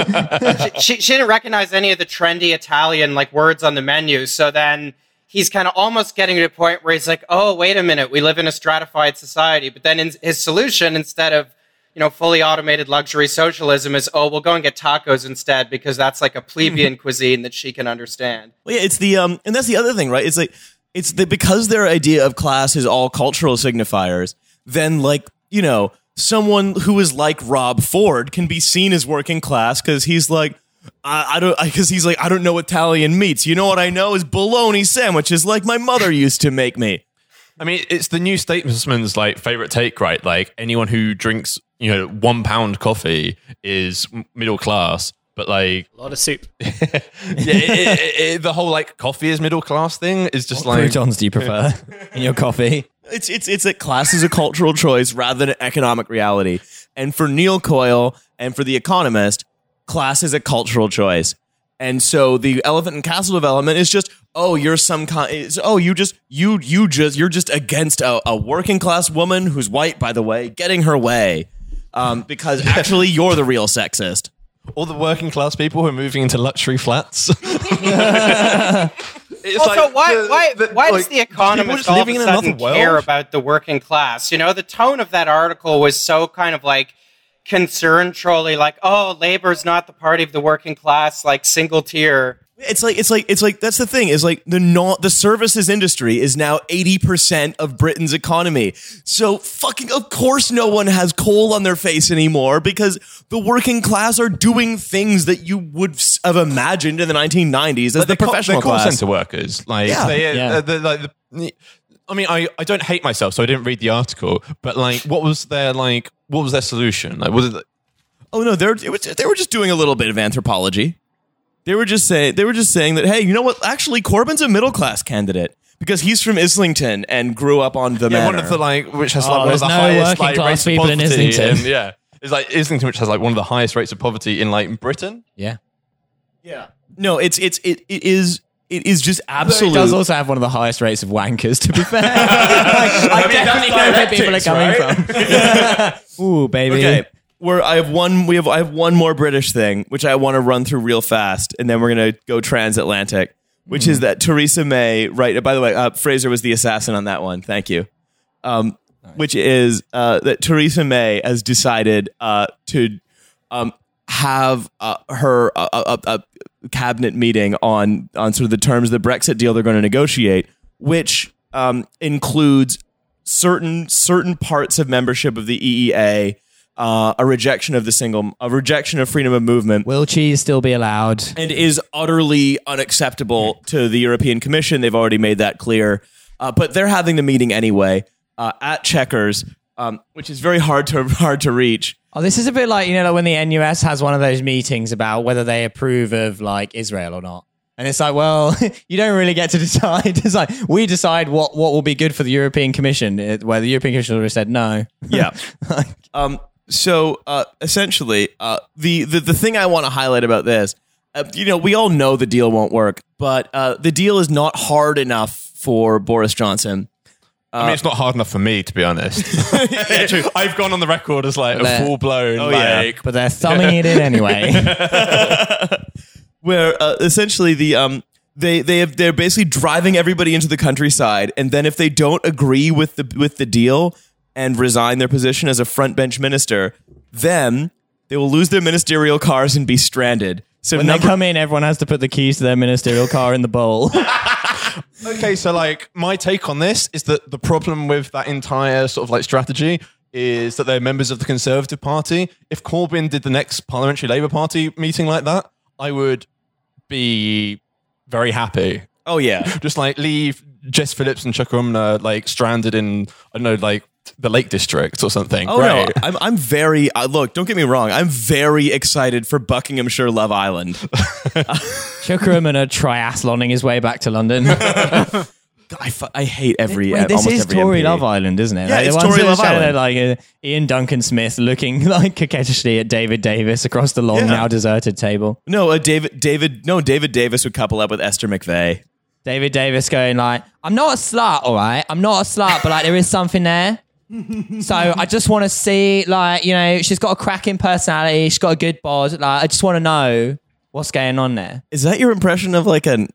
she, she didn't recognize any of the trendy Italian like words on the menu. So then he's kind of almost getting to a point where he's like, "Oh, wait a minute, we live in a stratified society." But then in, his solution, instead of you know fully automated luxury socialism, is, "Oh, we'll go and get tacos instead because that's like a plebeian cuisine that she can understand." Well, yeah, it's the um, and that's the other thing, right? It's like it's the because their idea of class is all cultural signifiers. Then, like you know, someone who is like Rob Ford can be seen as working class because he's like. I, I don't because he's like I don't know Italian meats. You know what I know is bologna sandwiches, like my mother used to make me. I mean, it's the new statesman's like favorite take, right? Like anyone who drinks, you know, one pound coffee is middle class, but like, A lot of soup. yeah, it, it, it, the whole like coffee is middle class thing is just like Croutons do you prefer in your coffee? It's it's it's that class is a cultural choice rather than an economic reality. And for Neil Coyle and for the Economist, class is a cultural choice. And so the elephant and castle development is just oh you're some kind it's, oh you just you you just you're just against a, a working class woman who's white by the way getting her way um, because actually you're the real sexist. all the working class people who are moving into luxury flats. It's also, like why the- why the- why like, does the economist all of a sudden care about the working class? You know, the tone of that article was so kind of like concern trolley, like, oh, labor's not the party of the working class, like single tier. It's like it's like it's like that's the thing is like the not the services industry is now 80% of Britain's economy. So fucking of course no one has coal on their face anymore because the working class are doing things that you would have imagined in the 1990s as Like the call- professional call class. center workers. Like Yeah. they, Yeah. uh, the- like the, I mean, I, I don't hate myself, so I didn't read the article. But like, what was their like? What was their solution? Like, was it? Oh no, they're it was, they were just doing a little bit of anthropology. They were just saying they were just saying that hey, you know what? Actually, Corbyn's a middle class candidate because he's from Islington and grew up on the Yeah, manor. one of the like, which has Oh, like one of the no highest like class rates of people in. Islington. and, yeah, it's like Islington, which has like one of the highest rates of poverty in like Britain. Yeah. yeah. No, it's it's it, it is it is just It absolute. does also have one of the highest rates of wankers, to be fair. Like, I, definitely know where people are coming from. Ooh, baby. Okay, we're I have one we have I have one more British thing which I want to run through real fast, and then we're gonna go transatlantic, which is that Theresa May. Right. By the way, uh, Fraser was the assassin on that one. Thank you. Um, which is uh, that Theresa May has decided uh, to um, have uh, her uh, uh, uh, cabinet meeting on on sort of the terms of the Brexit deal they're going to negotiate, which um, includes certain certain parts of membership of the EEA, uh, a rejection of the single, a rejection of freedom of movement, Will cheese still be allowed? and is utterly unacceptable to the European Commission. They've already made that clear. Uh, but they're having the meeting anyway uh, at Chequers, um, which is very hard to hard to reach. Oh, this is a bit like you know, like when the NUS has one of those meetings about whether they approve of like Israel or not, and it's like, well, you don't really get to decide. It's like we decide what what will be good for the European Commission, where the European Commission have said no. Yeah. um, so uh, essentially, uh, the, the the thing I want to highlight about this, uh, you know, we all know the deal won't work, but uh, the deal is not hard enough for Boris Johnson. I mean, it's not hard enough for me, to be honest. Yeah, true. I've gone on the record as like Let- a full blown. Oh, yeah. like, But they're thumbing it in anyway. where uh, essentially the um they they have they're basically driving everybody into the countryside, and then if they don't agree with the with the deal and resign their position as a front bench minister, then they will lose their ministerial cars and be stranded. So when they come in, everyone has to put the keys to their ministerial car in the bowl. Okay, so like my take on this is that the problem with that entire sort of like strategy is that they're members of the Conservative Party. If Corbyn did the next Parliamentary Labour Party meeting like that, I would be very happy. oh yeah, Just like leave Jess Phillips and Chuka Umunna like stranded in I don't know like the Lake District or something. oh Great. no, I'm I'm very uh, look. Don't get me wrong, I'm very excited for Buckinghamshire Love Island. Chuka Umunna triathloning his way back to London. I, fu- I hate every. Wait, this almost is every Tory MP. Love Island, isn't it? Yeah, Like, it's ones Tory Love Island. that, Like uh, Iain Duncan Smith looking like coquettishly at David Davis across the long, Yeah. now deserted table. No, uh, David David no David Davis would couple up with Esther McVey. David Davis going like, "I'm not a slut, all right. I'm not a slut, but like there is something there." So I just want to see, like, you know, she's got a cracking personality. She's got a good bod. Like, I just want to know what's going on there. Is that your impression of like an?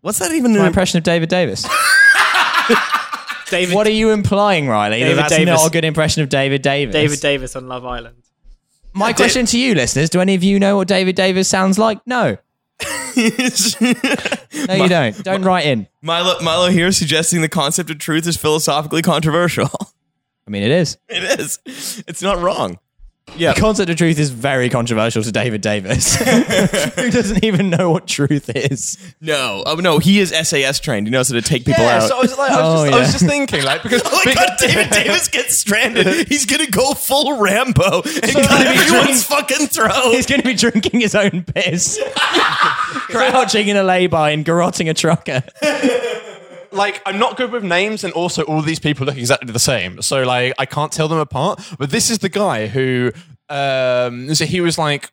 What's that even? My impression of David Davis. David, what are you implying, Riley? David that that's Davis. not a good impression of David Davis. David Davis on Love Island. My question to you, listeners: Do any of you know what David Davis sounds like? No, no, you don't. Don't write in. Milo Milo here suggesting the concept of truth is philosophically controversial. I mean, it is. it is. It's not wrong. Yeah. The concept of truth is very controversial to David Davis, who doesn't even know what truth is. No. Oh no, he is SAS trained. He knows how to take people Yeah, out. so I was like, I was, Oh, just, I was just thinking, like, because Oh my god, David Davis gets stranded. He's gonna go full Rambo and cut everyone's fucking throat. He's going to be drinking his own piss, crouching in a lay-by and garroting a trucker. Like I'm not good with names, and also all these people look exactly the same. So like I can't tell them apart. But this is the guy who, um, so he was like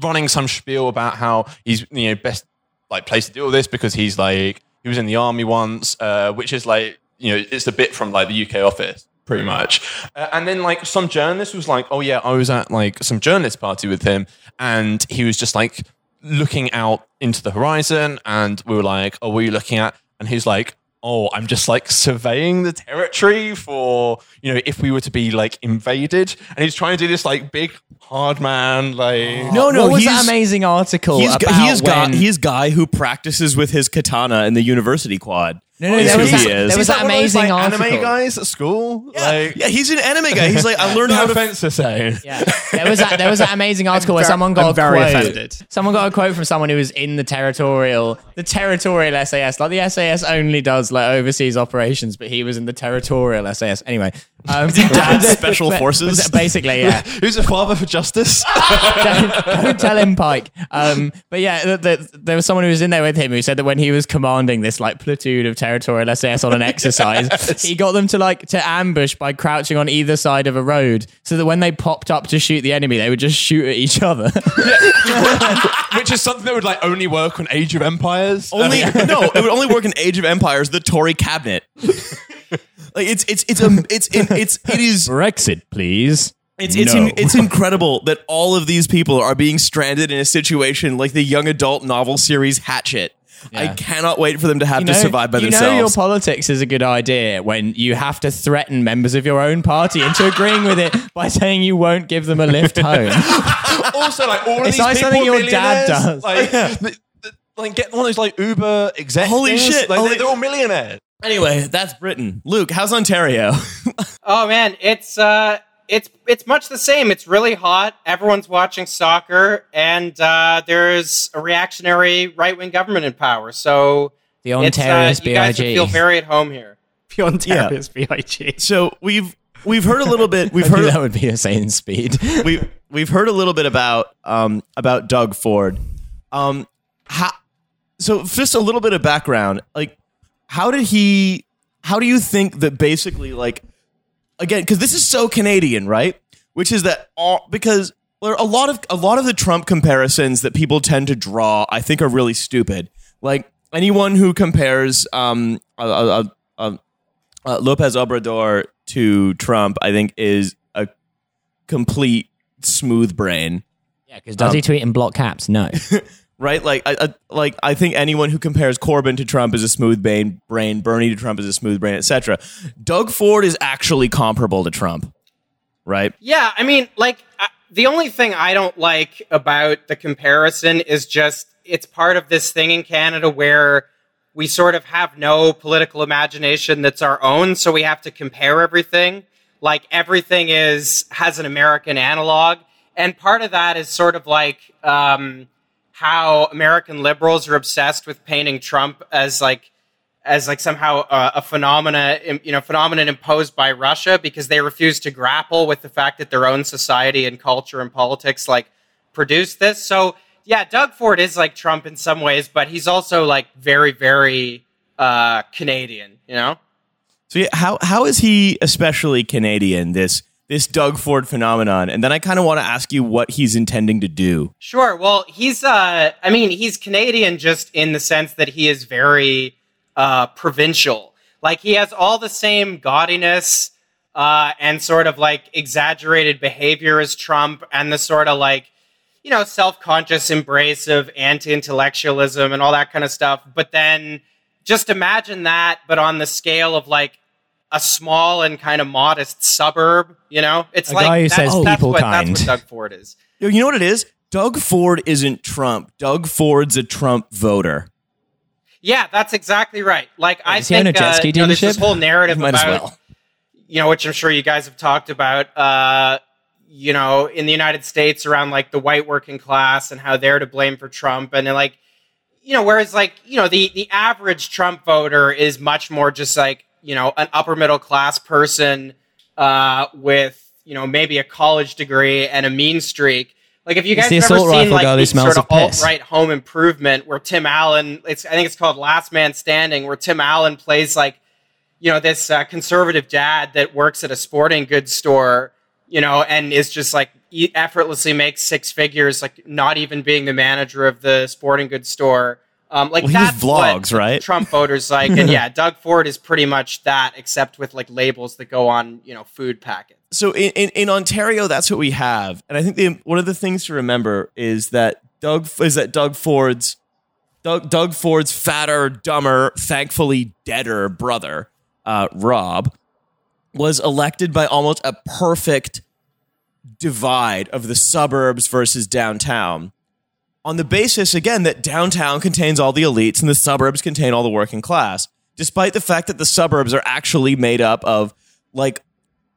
running some spiel about how he's you know best like place to do all this because he's like he was in the army once, uh, which is like you know it's a bit from like the UK office. Pretty much, uh, and then like some journalist was like, "Oh yeah, I was at like some journalist party with him, and he was just like looking out into the horizon and we were like, oh, what are you looking at? And he's like, oh, I'm just like surveying the territory for, you know, if we were to be like invaded. And he's trying to do this like big hard man, like, No, no, what was he's- that amazing article He's, about he is guy, when- he is guy who practices with his katana in the university quad. No, no, Is there who was he that- is. there was He's that like one of those, amazing like, anime guys at school. Yeah, Like, yeah, he's an anime guy. He's like, I learned no how to. offense to say. Yeah, there was that. There was that amazing article where ver- someone got I'm a very quote. offended. Someone got a quote from someone who was in the territorial, the territorial SAS. Like the SAS only does like overseas operations, but he was in the territorial SAS. Anyway, um, Dad's special forces? Basically, yeah. Who's a father for justice? don't, don't tell him, Pike. Um, but yeah, the, the, there was someone who was in there with him who said that when he was commanding this like platoon of territorial SAS on an exercise, he got them to like to ambush by crouching on either side of a road, so that when they popped up to shoot the enemy, they would just shoot at each other. Which is something that would like only work on Age of Empires. Only no, it would only work in Age of Empires, the Tory cabinet. like it's it's it's um it's it, it's it is Brexit, please. it's it's, No. in, it's incredible that all of these people are being stranded in a situation like the young adult novel series Hatchet. I cannot wait for them to have to survive by themselves. you themselves. know your politics is a good idea when you have to threaten members of your own party into agreeing with it by saying you won't give them a lift home. also, like all of It's these like people something your dad does. Like, the- the- like get one of those like Uber exec. Holy shit, Like, holy- they're, they're all millionaires. anyway, that's Britain. Luke, how's Ontario? Oh man, it's uh it's it's much the same. It's really hot. Everyone's watching soccer, and uh, there's a reactionary right wing government in power. So The it's, uh, Ontarius you guys would BIG. feel very at home here. Beyond Terrorist BIG. so we've we've heard a little bit. We've I heard that would be a sane speed. we we've heard a little bit about um about Doug Ford. Um how so just a little bit of background. Like how did he how do you think that basically like again cuz this is so Canadian, right? Which is that all because are a lot of a lot of the Trump comparisons that people tend to draw I think are really stupid. Like anyone who compares um, uh, uh, uh, uh, Lopez Obrador to Trump, I think, is a complete smooth brain. Yeah, because does he tweet in block caps? No. right? Like, I, I, like I think anyone who compares Corbyn to Trump is a smooth brain, Bernie to Trump is a smooth brain, etc. Doug Ford is actually comparable to Trump, right? Yeah, I mean, like uh, the only thing I don't like about the comparison is just it's part of this thing in Canada where we sort of have no political imagination that's our own, so we have to compare everything. Like everything is has an American analog, and part of that is sort of like um, how American liberals are obsessed with painting Trump as like as like somehow uh, a phenomena, you know, phenomenon imposed by Russia because they refuse to grapple with the fact that their own society and culture and politics like produce this. So yeah, Doug Ford is like Trump in some ways, but he's also like very, very uh, Canadian, you know. So yeah, how how is he especially Canadian? This this Doug Ford phenomenon, and then I kind of want to ask you what he's intending to do. Sure. Well, he's uh, I mean, he's Canadian just in the sense that he is very uh, provincial. Like he has all the same gaudiness uh, and sort of like exaggerated behavior as Trump, and the sort of like you know self-conscious embrace of anti-intellectualism and all that kind of stuff. But then just imagine that, but on the scale of like a small and kind of modest suburb. You know, it's A like guy who that's, says that's people what, kind. That's what Doug Ford is. Yo, You know what it is? Doug Ford isn't Trump. Doug Ford's a Trump voter. Yeah, that's exactly right. Like I does he own think a jet uh, ski you know, there's this whole narrative Might about as well. you know, which I'm sure you guys have talked about, uh, you know, in the United States around like the white working class and how they're to blame for Trump. And like, you know, whereas like, you know, the, the average Trump voter is much more just like, you know, an upper middle class person uh, with, you know, maybe a college degree and a mean streak. Like if you guys have ever seen like guy the sort of alt right home improvement where Tim Allen, it's I think it's called Last Man Standing, where Tim Allen plays like you know this uh, conservative dad that works at a sporting goods store you know and is just like effortlessly makes six figures like not even being the manager of the sporting goods store um, like Well, that's what vlogs, right? trump voters like and yeah doug ford is pretty much that except with like labels that go on you know food packets so in, in, in Ontario, that's what we have, and I think the, one of the things to remember is that Doug is that Doug Ford's Doug Doug Ford's fatter, dumber, thankfully deader brother, uh, Rob, was elected by almost a perfect divide of the suburbs versus downtown. On the basis, again, that downtown contains all the elites and the suburbs contain all the working class, despite the fact that the suburbs are actually made up of like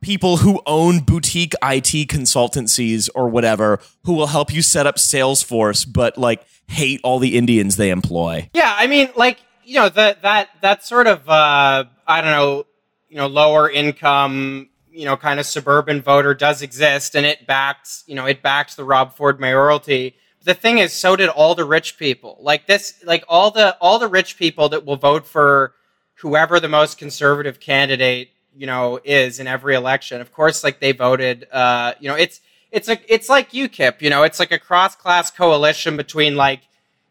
people who own boutique IT consultancies or whatever who will help you set up Salesforce, but like hate all the Indians they employ. Yeah, I mean, like you know, that that that sort of uh, I don't know, you know, lower income, you know, kind of suburban voter does exist, and it backed, you know, it backed the Rob Ford mayoralty. The thing is, so did all the rich people. Like this, like all the all the rich people that will vote for whoever the most conservative candidate, you know, is in every election. Of course, like they voted, uh, you know, it's it's a it's like UKIP, you know, it's like a cross class coalition between like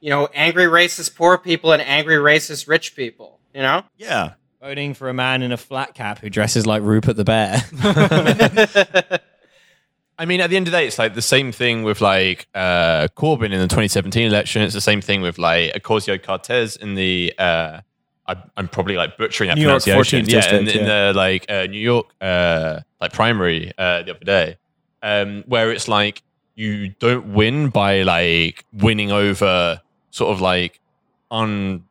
you know, angry racist poor people and angry racist rich people, you know? Yeah. Voting for a man in a flat cap who dresses like Rupert the Bear. I mean, at the end of the day, it's like the same thing with like uh, Corbyn in the 2017 election. It's the same thing with like Ocasio Cortez in the. Uh, I, I'm probably like butchering that New York pronunciation. 14th yeah, in, district, in yeah. the like uh, New York uh, like primary uh, the other day, um, where it's like you don't win by like winning over sort of like un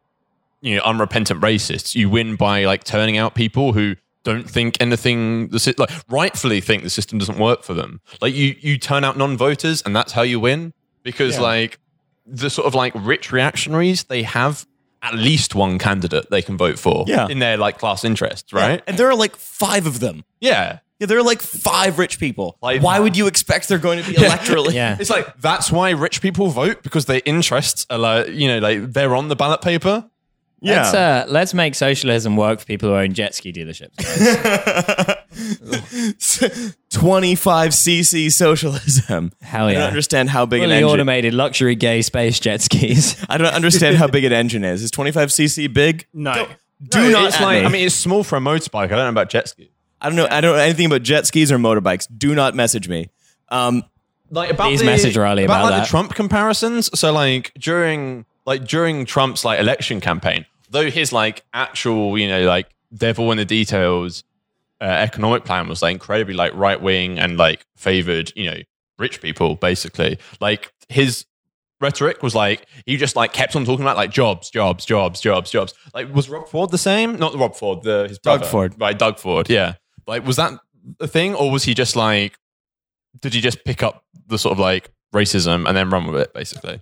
you know unrepentant racists. You win by like turning out people who don't think anything the like rightfully think the system doesn't work for them. Like you you turn out non-voters and that's how you win because Yeah. like the sort of like rich reactionaries they have at least one candidate they can vote for Yeah. in their like class interests, right? And there are like five of them. Yeah. Yeah, there are like five rich people. Like- Why would you expect they're going to be electorally? yeah. It's like that's why rich people vote because their interests are like you know like they're on the ballot paper. Yeah. Let's, uh, let's make socialism work for people who own jet ski dealerships. 25 cc socialism. Hell I yeah. don't understand how big an Fully engine. automated luxury gay space jet skis. I don't understand how big an engine is. Is 25 cc big? No. Do No, not It's like, me. I mean, it's small for a motorbike. I don't know about jet ski. I don't know. I don't know anything about jet skis or motorbikes. Do not message me. Um, like about Please the, message Riley about like that. the Trump comparisons. So like during like during Trump's like election campaign, though his like actual you know like devil in the details uh, economic plan was like incredibly like right wing and like favored you know rich people basically. Like his rhetoric was like he just like kept on talking about like jobs, jobs, jobs, jobs, jobs. Like was Rob Ford the same? Not Rob Ford, the his brother, Doug. Ford. right? Doug Ford. Yeah. Like was that a thing, or was he just like? Did he just pick up the sort of like racism and then run with it, basically?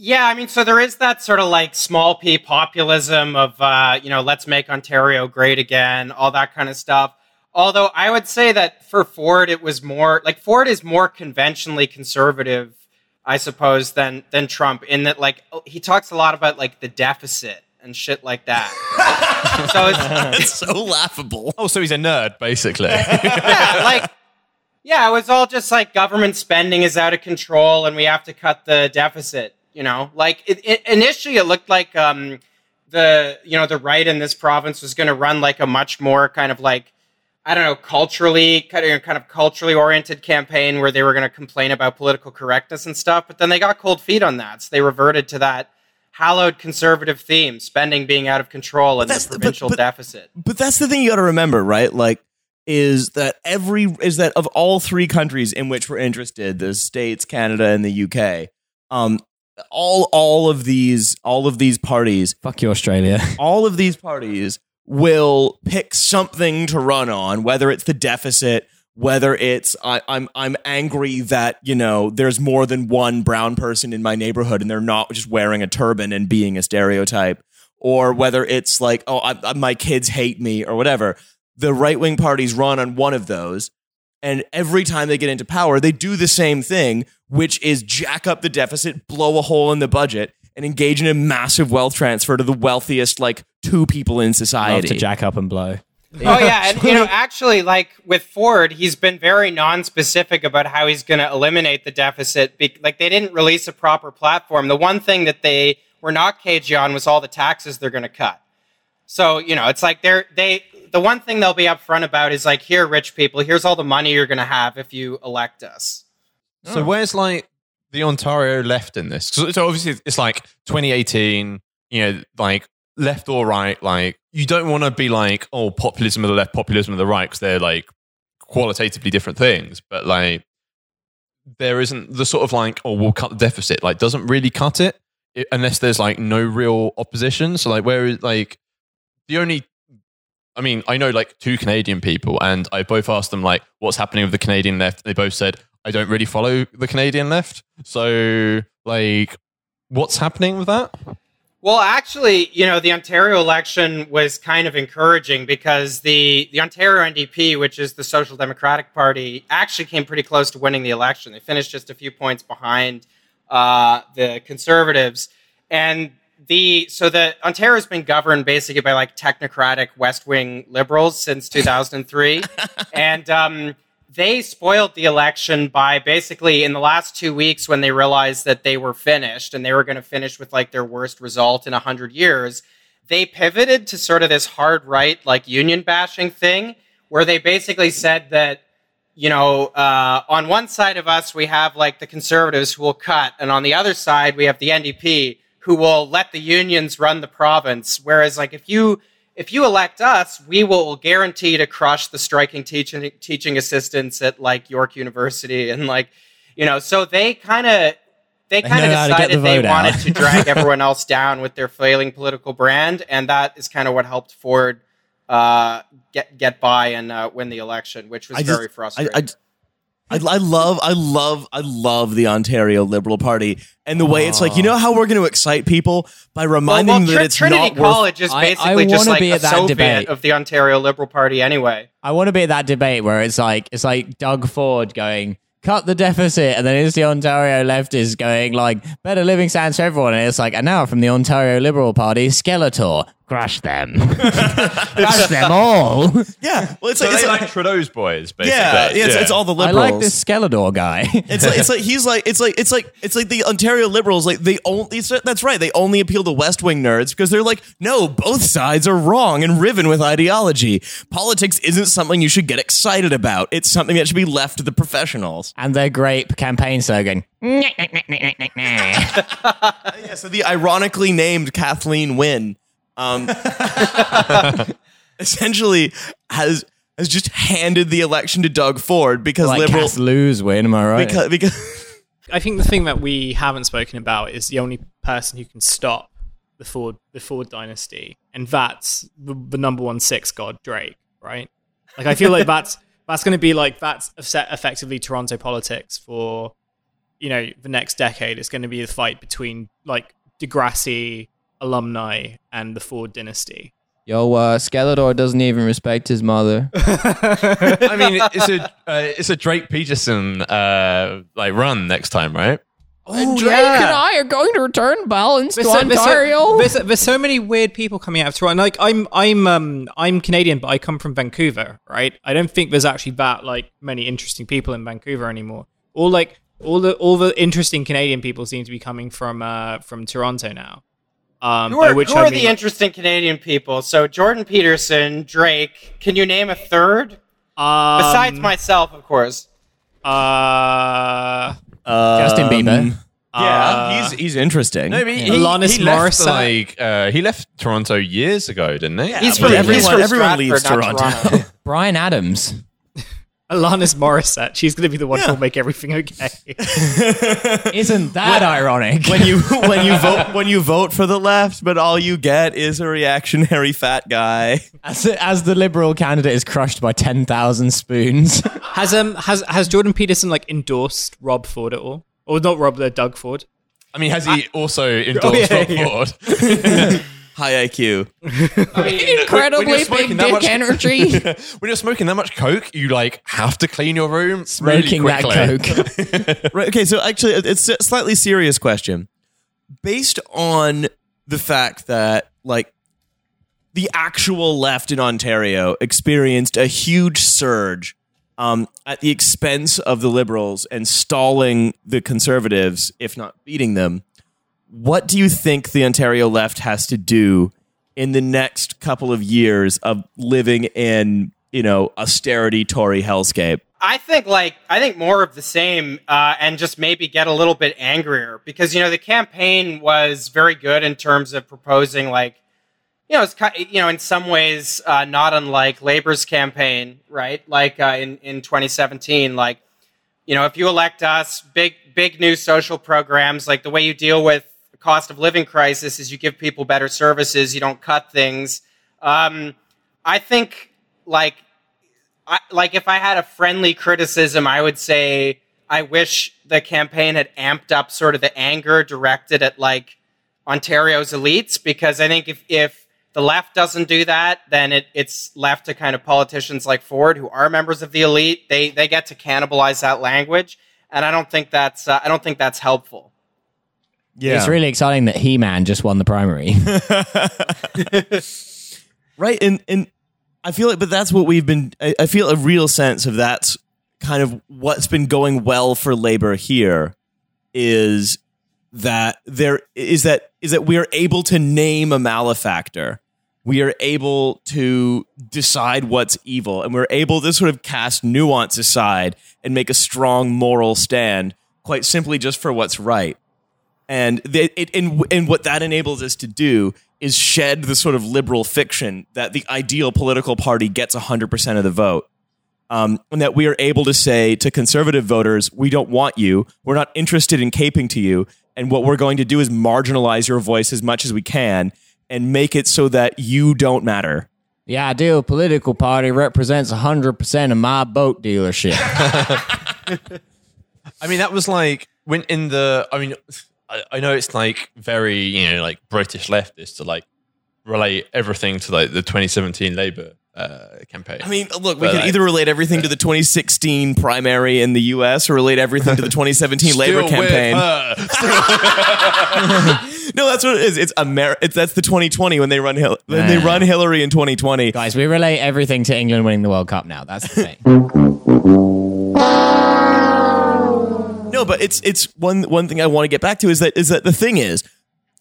Yeah, I mean, so there is that sort of like small p populism of, uh, you know, let's make Ontario great again, all that kind of stuff. Although I would say that for Ford, it was more like Ford is more conventionally conservative, I suppose, than than Trump in that like he talks a lot about like the deficit and shit like that. right? so it's, it's so laughable. Oh, so he's a nerd, basically. yeah, like yeah, it was all just like government spending is out of control and we have to cut the deficit. You know, like it, it, initially it looked like um, the you know the right in this province was going to run like a much more kind of like I don't know culturally kind of kind of culturally oriented campaign where they were going to complain about political correctness and stuff. But then they got cold feet on that, so they reverted to that hallowed conservative theme: spending being out of control and that's the the- but- provincial but- deficit. But that's the thing you got to remember, right? Like, is that every is that of all three countries in which we're interested, the states, Canada, and the UK, um, all all of these all of these parties, Fuck you, Australia. all of these parties will pick something to run on, whether it's the deficit. Whether it's I, I'm I'm angry that you know there's more than one brown person in my neighborhood and they're not just wearing a turban and being a stereotype, or whether it's like, oh, I, I, my kids hate me or whatever. The right wing parties run on one of those. And every time they get into power, they do the same thing, which is jack up the deficit, blow a hole in the budget, and engage in a massive wealth transfer to the wealthiest, like, two people in Love society. to jack up and blow. Oh yeah, and you know, actually, like with Ford, he's been very non-specific about how he's going to eliminate the deficit. Be- like they didn't release a proper platform. The one thing that they were not cagey on was all the taxes they're going to cut. So you know, it's like they're they. The one thing they'll be upfront about is like, here, rich people, here's all the money you're going to have if you elect us. so oh. where's like the Ontario left in this? So, so obviously it's like 2018, you know, like left or right, like you don't want to be like, oh, populism of the left, populism of the right, because they're like qualitatively different things. But like there isn't the sort of like, oh, we'll cut the deficit. Like doesn't really cut it i- unless there's like no real opposition. So like where is like the only I mean, I know like two Canadian people, and I both asked them like, "What's happening with the Canadian left?" They both said, "I don't really follow the Canadian left." So, like, what's happening with that? Well, actually, you know, the Ontario election was kind of encouraging because the, the Ontario NDP, which is the Social Democratic Party, actually came pretty close to winning the election. They finished just a few points behind uh, the Conservatives. And the so the Ontario's been governed basically by like technocratic West Wing liberals since 2003, and um, they spoiled the election by basically in the last two weeks when they realized that they were finished and they were going to finish with like their worst result in 100 years they pivoted to sort of this hard right like union bashing thing where they basically said that you know uh, on one side of us we have like the conservatives who will cut and on the other side we have the ndp who will let the unions run the province whereas like if you if you elect us, we will guarantee to crush the striking teaching teaching assistants at like York University and like you know. So they kind of they kind of know how to get decided the they wanted to drag everyone else down with their flailing political brand, and that is kind of what helped Ford uh, get get by and uh, win the election, which was I very I, frustrating. I, I, I love, I love, I love the Ontario Liberal Party and the way it's like, you know how we're going to excite people by reminding well, them that Tr- it's Trinity not worth College is I- I basically just wanna like be a at that Soviet debate. of the Ontario Liberal Party, anyway. I want to be at that debate where it's like it's like Doug Ford going cut the deficit, and then it's the Ontario left is going like better living standards for everyone, and it's like and now from the Ontario Liberal Party, Skeletor crush them, crush them all. Yeah, well, it's So like, it's they like like Trudeau's boys, basically. yeah, yeah, it's, it's all the liberals. I like this Skeletor guy. It's like it's like he's like it's like it's like it's like the Ontario Liberals like they only that's right they only appeal to West Wing nerds because they're like no both sides are wrong and riven with ideology. Politics isn't something you should get excited about. It's something that should be left to the professionals. and their great campaign slogan. Yeah, so the ironically named Kathleen Wynne, um, essentially has has just handed the election to Doug Ford because like liberal cast lose win, am I right? because because. I think the thing that we haven't spoken about is the only person who can stop the Ford the Ford dynasty, and that's the, the number one six god Drake, right? Like I feel like that's that's going to be like that's effect- effectively Toronto politics for you know the next decade. It's going to be the fight between like Degrassi alumni and the Ford dynasty. Yo, uh, Skeletor doesn't even respect his mother. I mean, it's a uh, it's a Drake Peterson uh, like run next time, right? Oh, Drake and I are going to return balance to There's so, there's, Ontario. so, there's, there's so many weird people coming out of Toronto. Like I'm I'm um I'm Canadian, but I come from Vancouver, right? I don't think there's actually that like many interesting people in Vancouver anymore. All like all the all the interesting Canadian people seem to be coming from uh from Toronto now. Um, Who are, which who I are mean, the interesting Canadian people? So Jordan Peterson, Drake. Can you name a third um, besides myself, of course? uh, Justin Bieber. Yeah, uh, he's he's interesting. No, but he, Alanis he left, Morissette. like uh, he left Toronto years ago, didn't he? He's but from, everyone- from everyone Stratford, leaves not Toronto. Toronto. Bryan Adams. Alanis Morissette. She's going to be the one who'll make everything okay. Isn't that ironic? when you when you vote when you vote for the left, but all you get is a reactionary fat guy. as, as the Liberal candidate is crushed by 10,000 spoons. has um has has Jordan Peterson like endorsed Rob Ford at all, or not Rob, uh, Doug Ford? I mean, has he also endorsed yeah, Rob yeah. Ford? High IQ. Incredibly when you're big smoking dick much- energy. when you're smoking that much coke, you like have to clean your room Smoking really that quickly. coke. Right. Okay. So actually, it's a slightly serious question. Based on the fact that like the actual left in Ontario experienced a huge surge um, at the expense of the Liberals and stalling the Conservatives, if not beating them. What do you think the Ontario left has to do in the next couple of years of living in, you know, austerity Tory hellscape? I think like I think more of the same, uh, and just maybe get a little bit angrier because you know the campaign was very good in terms of proposing like, you know, it's ki- you know in some ways uh, not unlike Labor's campaign, right? Like uh, in in 2017, like you know if you elect us, big big new social programs like the way you deal with cost of living crisis is you give people better services, you don't cut things. Um, I think like I, like if I had a friendly criticism, I would say I wish the campaign had amped up sort of the anger directed at like Ontario's elites because I think if if the left doesn't do that, then it, it's left to kind of politicians like Ford who are members of the elite. They they get to cannibalize that language, and I don't think that's uh, I don't think that's helpful. Yeah. It's really exciting that He Man just won the primary. right and and i feel like but that's what we've been I, I feel a real sense of that's kind of what's been going well for labor here is that there is that is that we are able to name a malefactor we are able to decide what's evil and we're able to sort of cast nuance aside and make a strong moral stand quite simply just for what's right and they, it, and, and what that enables us to do is shed the sort of liberal fiction that the ideal political party gets 100% of the vote. Um, and that we are able to say to conservative voters, we don't want you. We're not interested in caping to you. And what we're going to do is marginalize your voice as much as we can and make it so that you don't matter. the ideal political party represents 100% of my boat dealership. I mean, that was like when in the. I mean, I, I know it's like very you know like British leftist to like relate everything to like the 2017 Labour uh, campaign. I mean, look, we But can I- either relate everything to the 2016 primary in the US or relate everything to the 2017 labor Still with campaign. her. No, that's what it is. It's Amer- It's that's the 2020 when they run Hil- when they run Hillary in 2020. Guys, we relate everything to England winning the World Cup now. That's the thing. No, but it's it's one one thing I want to get back to is that is that the thing is,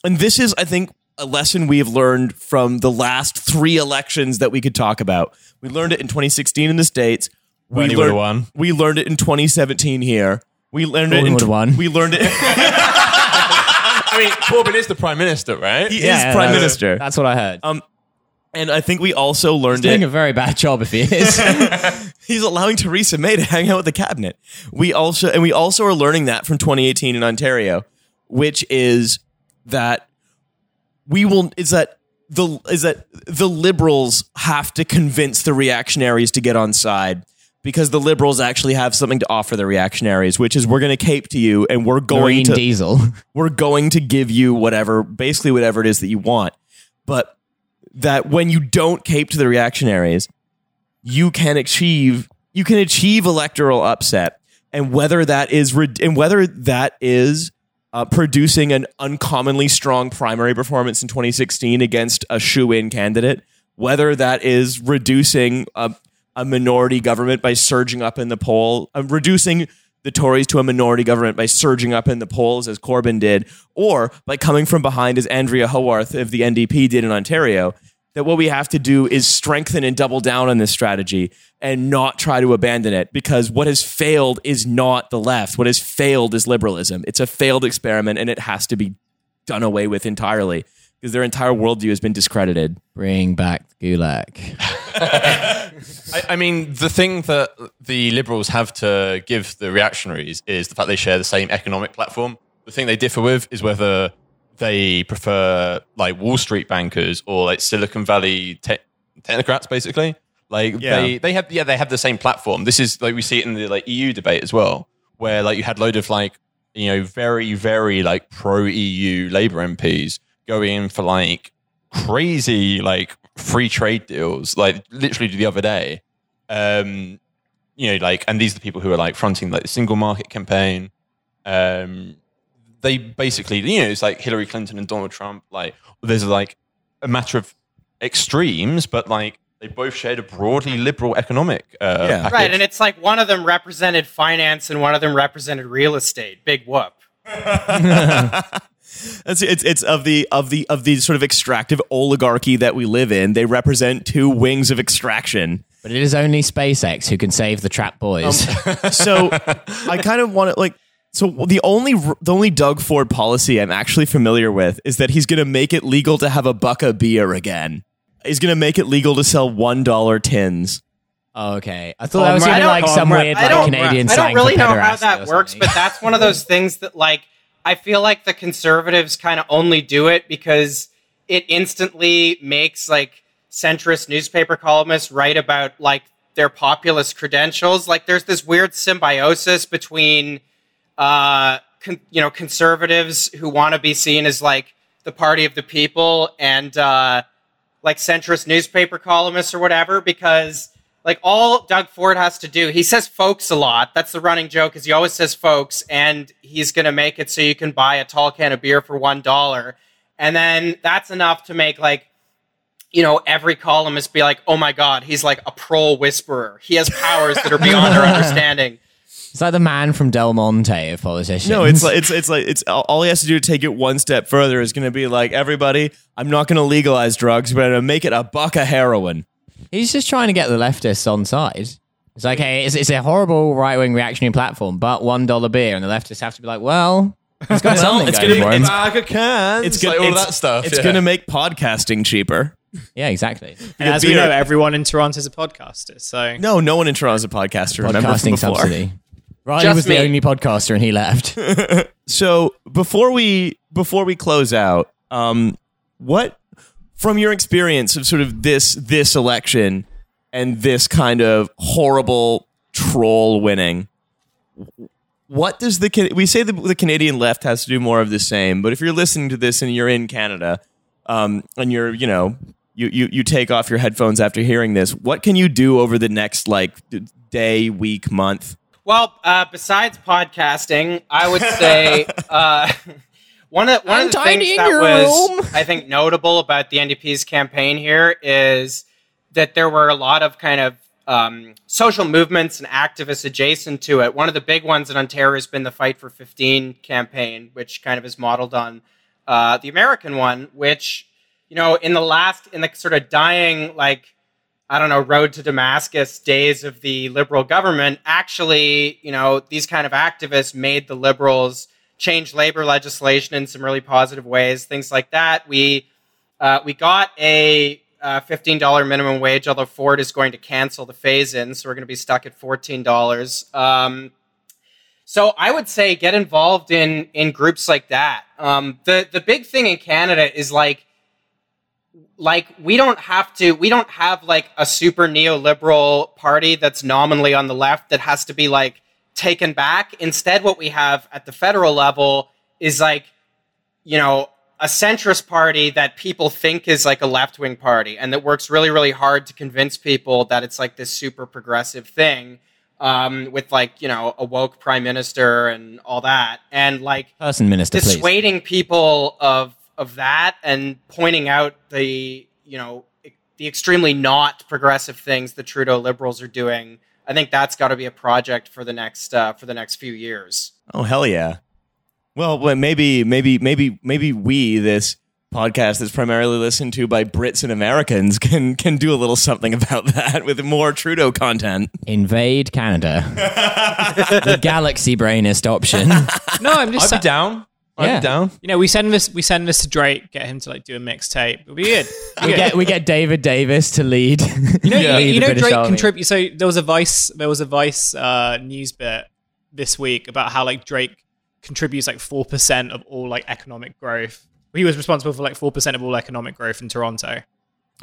and this is I think a lesson we have learned from the last three elections that we could talk about. We learned it in 2016 in the states. We learned, won. We learned it in 2017 here. We learned it in would've won. We learned it. I mean, Corbyn is the prime minister, right? he Yeah, is prime that's- minister. That's what I heard. Um, and I think we also learned He's Doing it. a very bad job if he is. He's allowing Theresa May to hang out with the cabinet. We also and we also are learning that from 2018 in Ontario, which is that we will is that the is that the liberals have to convince the reactionaries to get on side because the liberals actually have something to offer the reactionaries, which is we're going to cape to you and we're going Green to Diesel. we're going to give you whatever, basically whatever it is that you want. But that when you don't cape to the reactionaries, you can achieve you can achieve electoral upset, and whether that is and whether that is uh, producing an uncommonly strong primary performance in 2016 against a shoe-in candidate, whether that is reducing a, a minority government by surging up in the poll, uh, reducing the Tories to a minority government by surging up in the polls as Corbyn did, or by coming from behind as Andrea Horwath of the NDP did in Ontario. That what we have to do is strengthen and double down on this strategy and not try to abandon it because what has failed is not the left. What has failed is liberalism. It's a failed experiment and it has to be done away with entirely because their entire worldview has been discredited. Bring back gulag. I, I mean, the thing that the liberals have to give the reactionaries is the fact they share the same economic platform. The thing they differ with is whether they prefer like Wall Street bankers or like Silicon Valley te- technocrats, basically. Like Yeah. they they have yeah they have the same platform. This is like we see it in the like EU debate as well, where like you had load of like you know very very like pro EU Labour MPs going in for like crazy like free trade deals, like literally the other day. Um, you know, like, and these are the people who are like fronting like the single market campaign. Um, they basically, you know, it's like Hillary Clinton and Donald Trump. Like, there's like a matter of extremes, but like they both shared a broadly liberal economic uh, Yeah. package. Right, and it's like one of them represented finance and one of them represented real estate. Big whoop. It's, it's it's of the of the of the sort of extractive oligarchy that we live in. They represent two wings of extraction. But it is only SpaceX who can save the trap boys. Um, so I kind of want to like. So the only the only Doug Ford policy I'm actually familiar with is that he's going to make it legal to have a buck of beer again. He's going to make it legal to sell one dollar tins. oh, okay. I thought that was Comrade, even like some comrade. weird I like don't, Canadian I don't really know how that works, something. but that's one of those things that like I feel like the conservatives kind of only do it because it instantly makes like centrist newspaper columnists write about like their populist credentials. Like there's this weird symbiosis between uh con- you know conservatives who want to be seen as like the party of the people and uh like centrist newspaper columnists or whatever because like all Doug Ford has to do, he says folks a lot. That's the running joke is he always says folks and he's going to make it so you can buy a tall can of beer for $1. And then that's enough to make like you know, every columnist be like, "Oh my god, he's like a pro whisperer. He has powers that are beyond our understanding." It's like the man from Del Monte of politicians. No, it's like it's it's like it's all all he has to do to take it one step further is going to be like everybody. I'm not going to legalize drugs, but I'm going to make it a buck of heroin. He's just trying to get the leftists on side. It's like, hey, it's, it's a horrible right wing reactionary platform, but one dollar beer, and the leftists have to be like, well, it's got something it's going gonna for be- him. it's- bag of cans, It's it's gonna like all it's, that stuff. It's yeah. going to make podcasting cheaper. Yeah, exactly. And as we beer. know, everyone in Toronto is a podcaster. So No, no one in Toronto's a podcaster. Remember from Podcasting before. subsidy. Riley Just was the only podcaster, and he left. So before we before we close out, um, what from your experience of sort of this this election and this kind of horrible troll winning, what does the we say the, the Canadian left has to do more of the same? But if you're listening to this and you're in Canada, um, and you're you know you, you you take off your headphones after hearing this, what can you do over the next like day, week, month? Well, uh, besides podcasting, I would say, uh, One of one I'm of the things that was room. I think notable about the NDP's campaign here is that there were a lot of kind of um, social movements and activists adjacent to it. One of the big ones in Ontario has been the Fight for 15 campaign, which kind of is modeled on uh, the American one, which, you know, in the last, in the sort of dying, like, I don't know, road to Damascus days of the liberal government, actually, you know, these kind of activists made the liberals change labor legislation in some really positive ways, things like that. We, uh, we got a uh, $15 minimum wage, although Ford is going to cancel the phase in, so we're going to be stuck at $14. Um, so I would say get involved in in groups like that. Um, the the big thing in Canada is like like we don't have to we don't have like a super neoliberal party that's nominally on the left that has to be like taken back. Instead, what we have at the federal level is like you know a centrist party that people think is like a left wing party and that works really really hard to convince people that it's like this super progressive thing um, with like you know a woke prime minister and all that and like Person minister, please. dissuading people of of that and pointing out the you know the extremely not progressive things the Trudeau liberals are doing. I think that's got to be a project for the next uh, for the next few years. Oh hell yeah! Well, well, maybe, maybe, maybe, maybe we this podcast that's primarily listened to by Brits and Americans can can do a little something about that with more Trudeau content. Invade Canada. the galaxy brainist option. No, I'm just I'd sa- be down. I'd Yeah. down. you know we send this we send this to Drake, get him to like do a mixtape. It'll be good. we get we get David Davis to lead. You know, lead you, you the know, Drake Army. contribute. So there was a Vice, there was a Vice uh, news bit this week about how like Drake contributes like four percent of all like economic growth. He was responsible for like four percent of all economic growth in Toronto.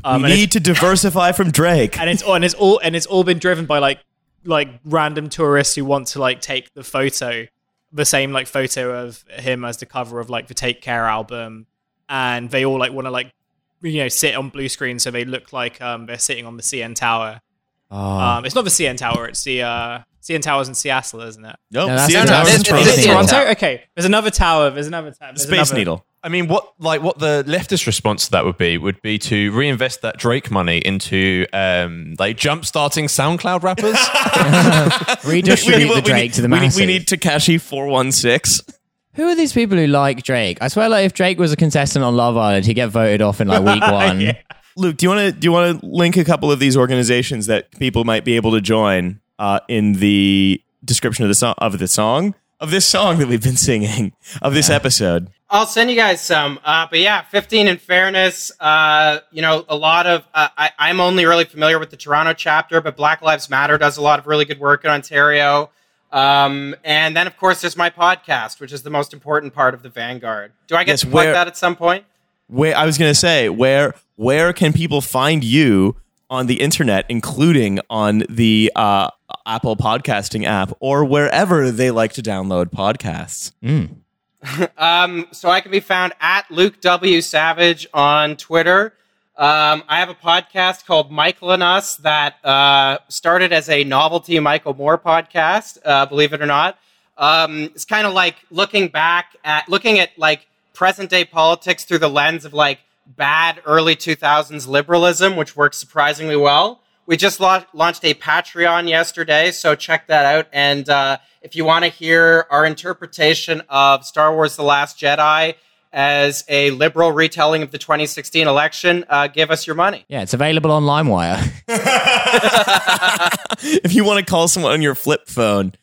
Um, we need to diversify from Drake. and it's all and it's all and it's all been driven by like like random tourists who want to like take the photo, the same like photo of him as the cover of like the Take Care album, and they all like want to like you know sit on blue screen so they look like um they're sitting on the CN Tower. Oh. Um, it's not the CN Tower. It's the uh, CN Tower's in Seattle, isn't it? nope. No, that's see in. Toronto. Toronto. it's the Toronto. Tower. Okay. There's another tower. There's another tower. There's Space another- Needle. I mean, what like what the leftist response to that would be would be to reinvest that Drake money into um, like jump starting SoundCloud rappers. Redistribute the Drake to the we need, masses. we need Tekashi four one six. Who are these people who like Drake? I swear, like if Drake was a contestant on Love Island, he'd get voted off in like week one. Luke, do you want to do you want to link a couple of these organizations that people might be able to join uh, in the description of the song of the song of this song that we've been singing of this episode? I'll send you guys some. Uh, but yeah, 15 in fairness. Uh, you know, a lot of, uh, I, I'm only really familiar with the Toronto chapter, but Black Lives Matter does a lot of really good work in Ontario. Um, and then, of course, there's my podcast, which is the most important part of the Vanguard. Do I get Yes, to plug where- that at some point? Where I was going to say where where can people find you on the internet, including on the uh, Apple podcasting app or wherever they like to download podcasts? Um, so I can be found at Luke W. Savage on Twitter. Um, I have a podcast called Michael and Us that uh, started as a novelty Michael Moore podcast, uh, believe it or not. Um, it's kind of like looking back at looking at like present day politics through the lens of like bad early 2000s liberalism, which works surprisingly well. We just la- launched a Patreon yesterday, so check that out. And uh, if you want to hear our interpretation of Star Wars The Last Jedi as a liberal retelling of the 2016 election, uh, give us your money. Yeah, it's available on LimeWire. if you want to call someone on your flip phone.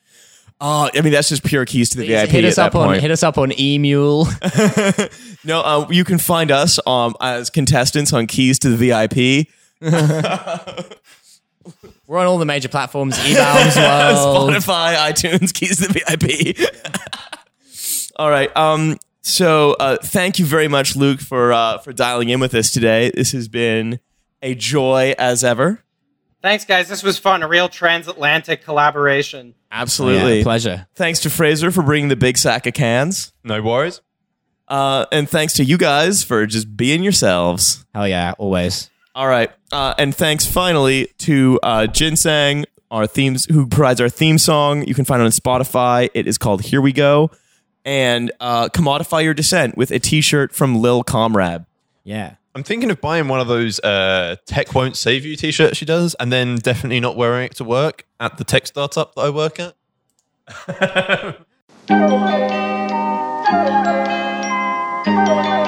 Oh, I mean that's just pure keys to the VIP hit at us that up on point. hit us up on Emule. no, uh, you can find us um, as contestants on Keys to the VIP. We're on all the major platforms. eBaum's World. Spotify, iTunes, Keys to the VIP. All right. Um. So, uh, thank you very much, Luke, for uh, for dialing in with us today. This has been a joy as ever. Thanks, guys. This was fun. A real transatlantic collaboration. Absolutely. Yeah, pleasure. Thanks to Fraser for bringing the big sack of cans. no worries. Uh, and thanks to you guys for just being yourselves. Hell yeah, always. All right. Uh, and thanks finally to uh, Ginseng, our themes, who provides our theme song. You can find it on Spotify. It is called Here We Go. and uh, commodify your dissent with a T-shirt from Lil Comrade. Yeah. I'm thinking of buying one of those uh, "Tech won't save you" T-shirts she does, and then definitely not wearing it to work at the tech startup that I work at.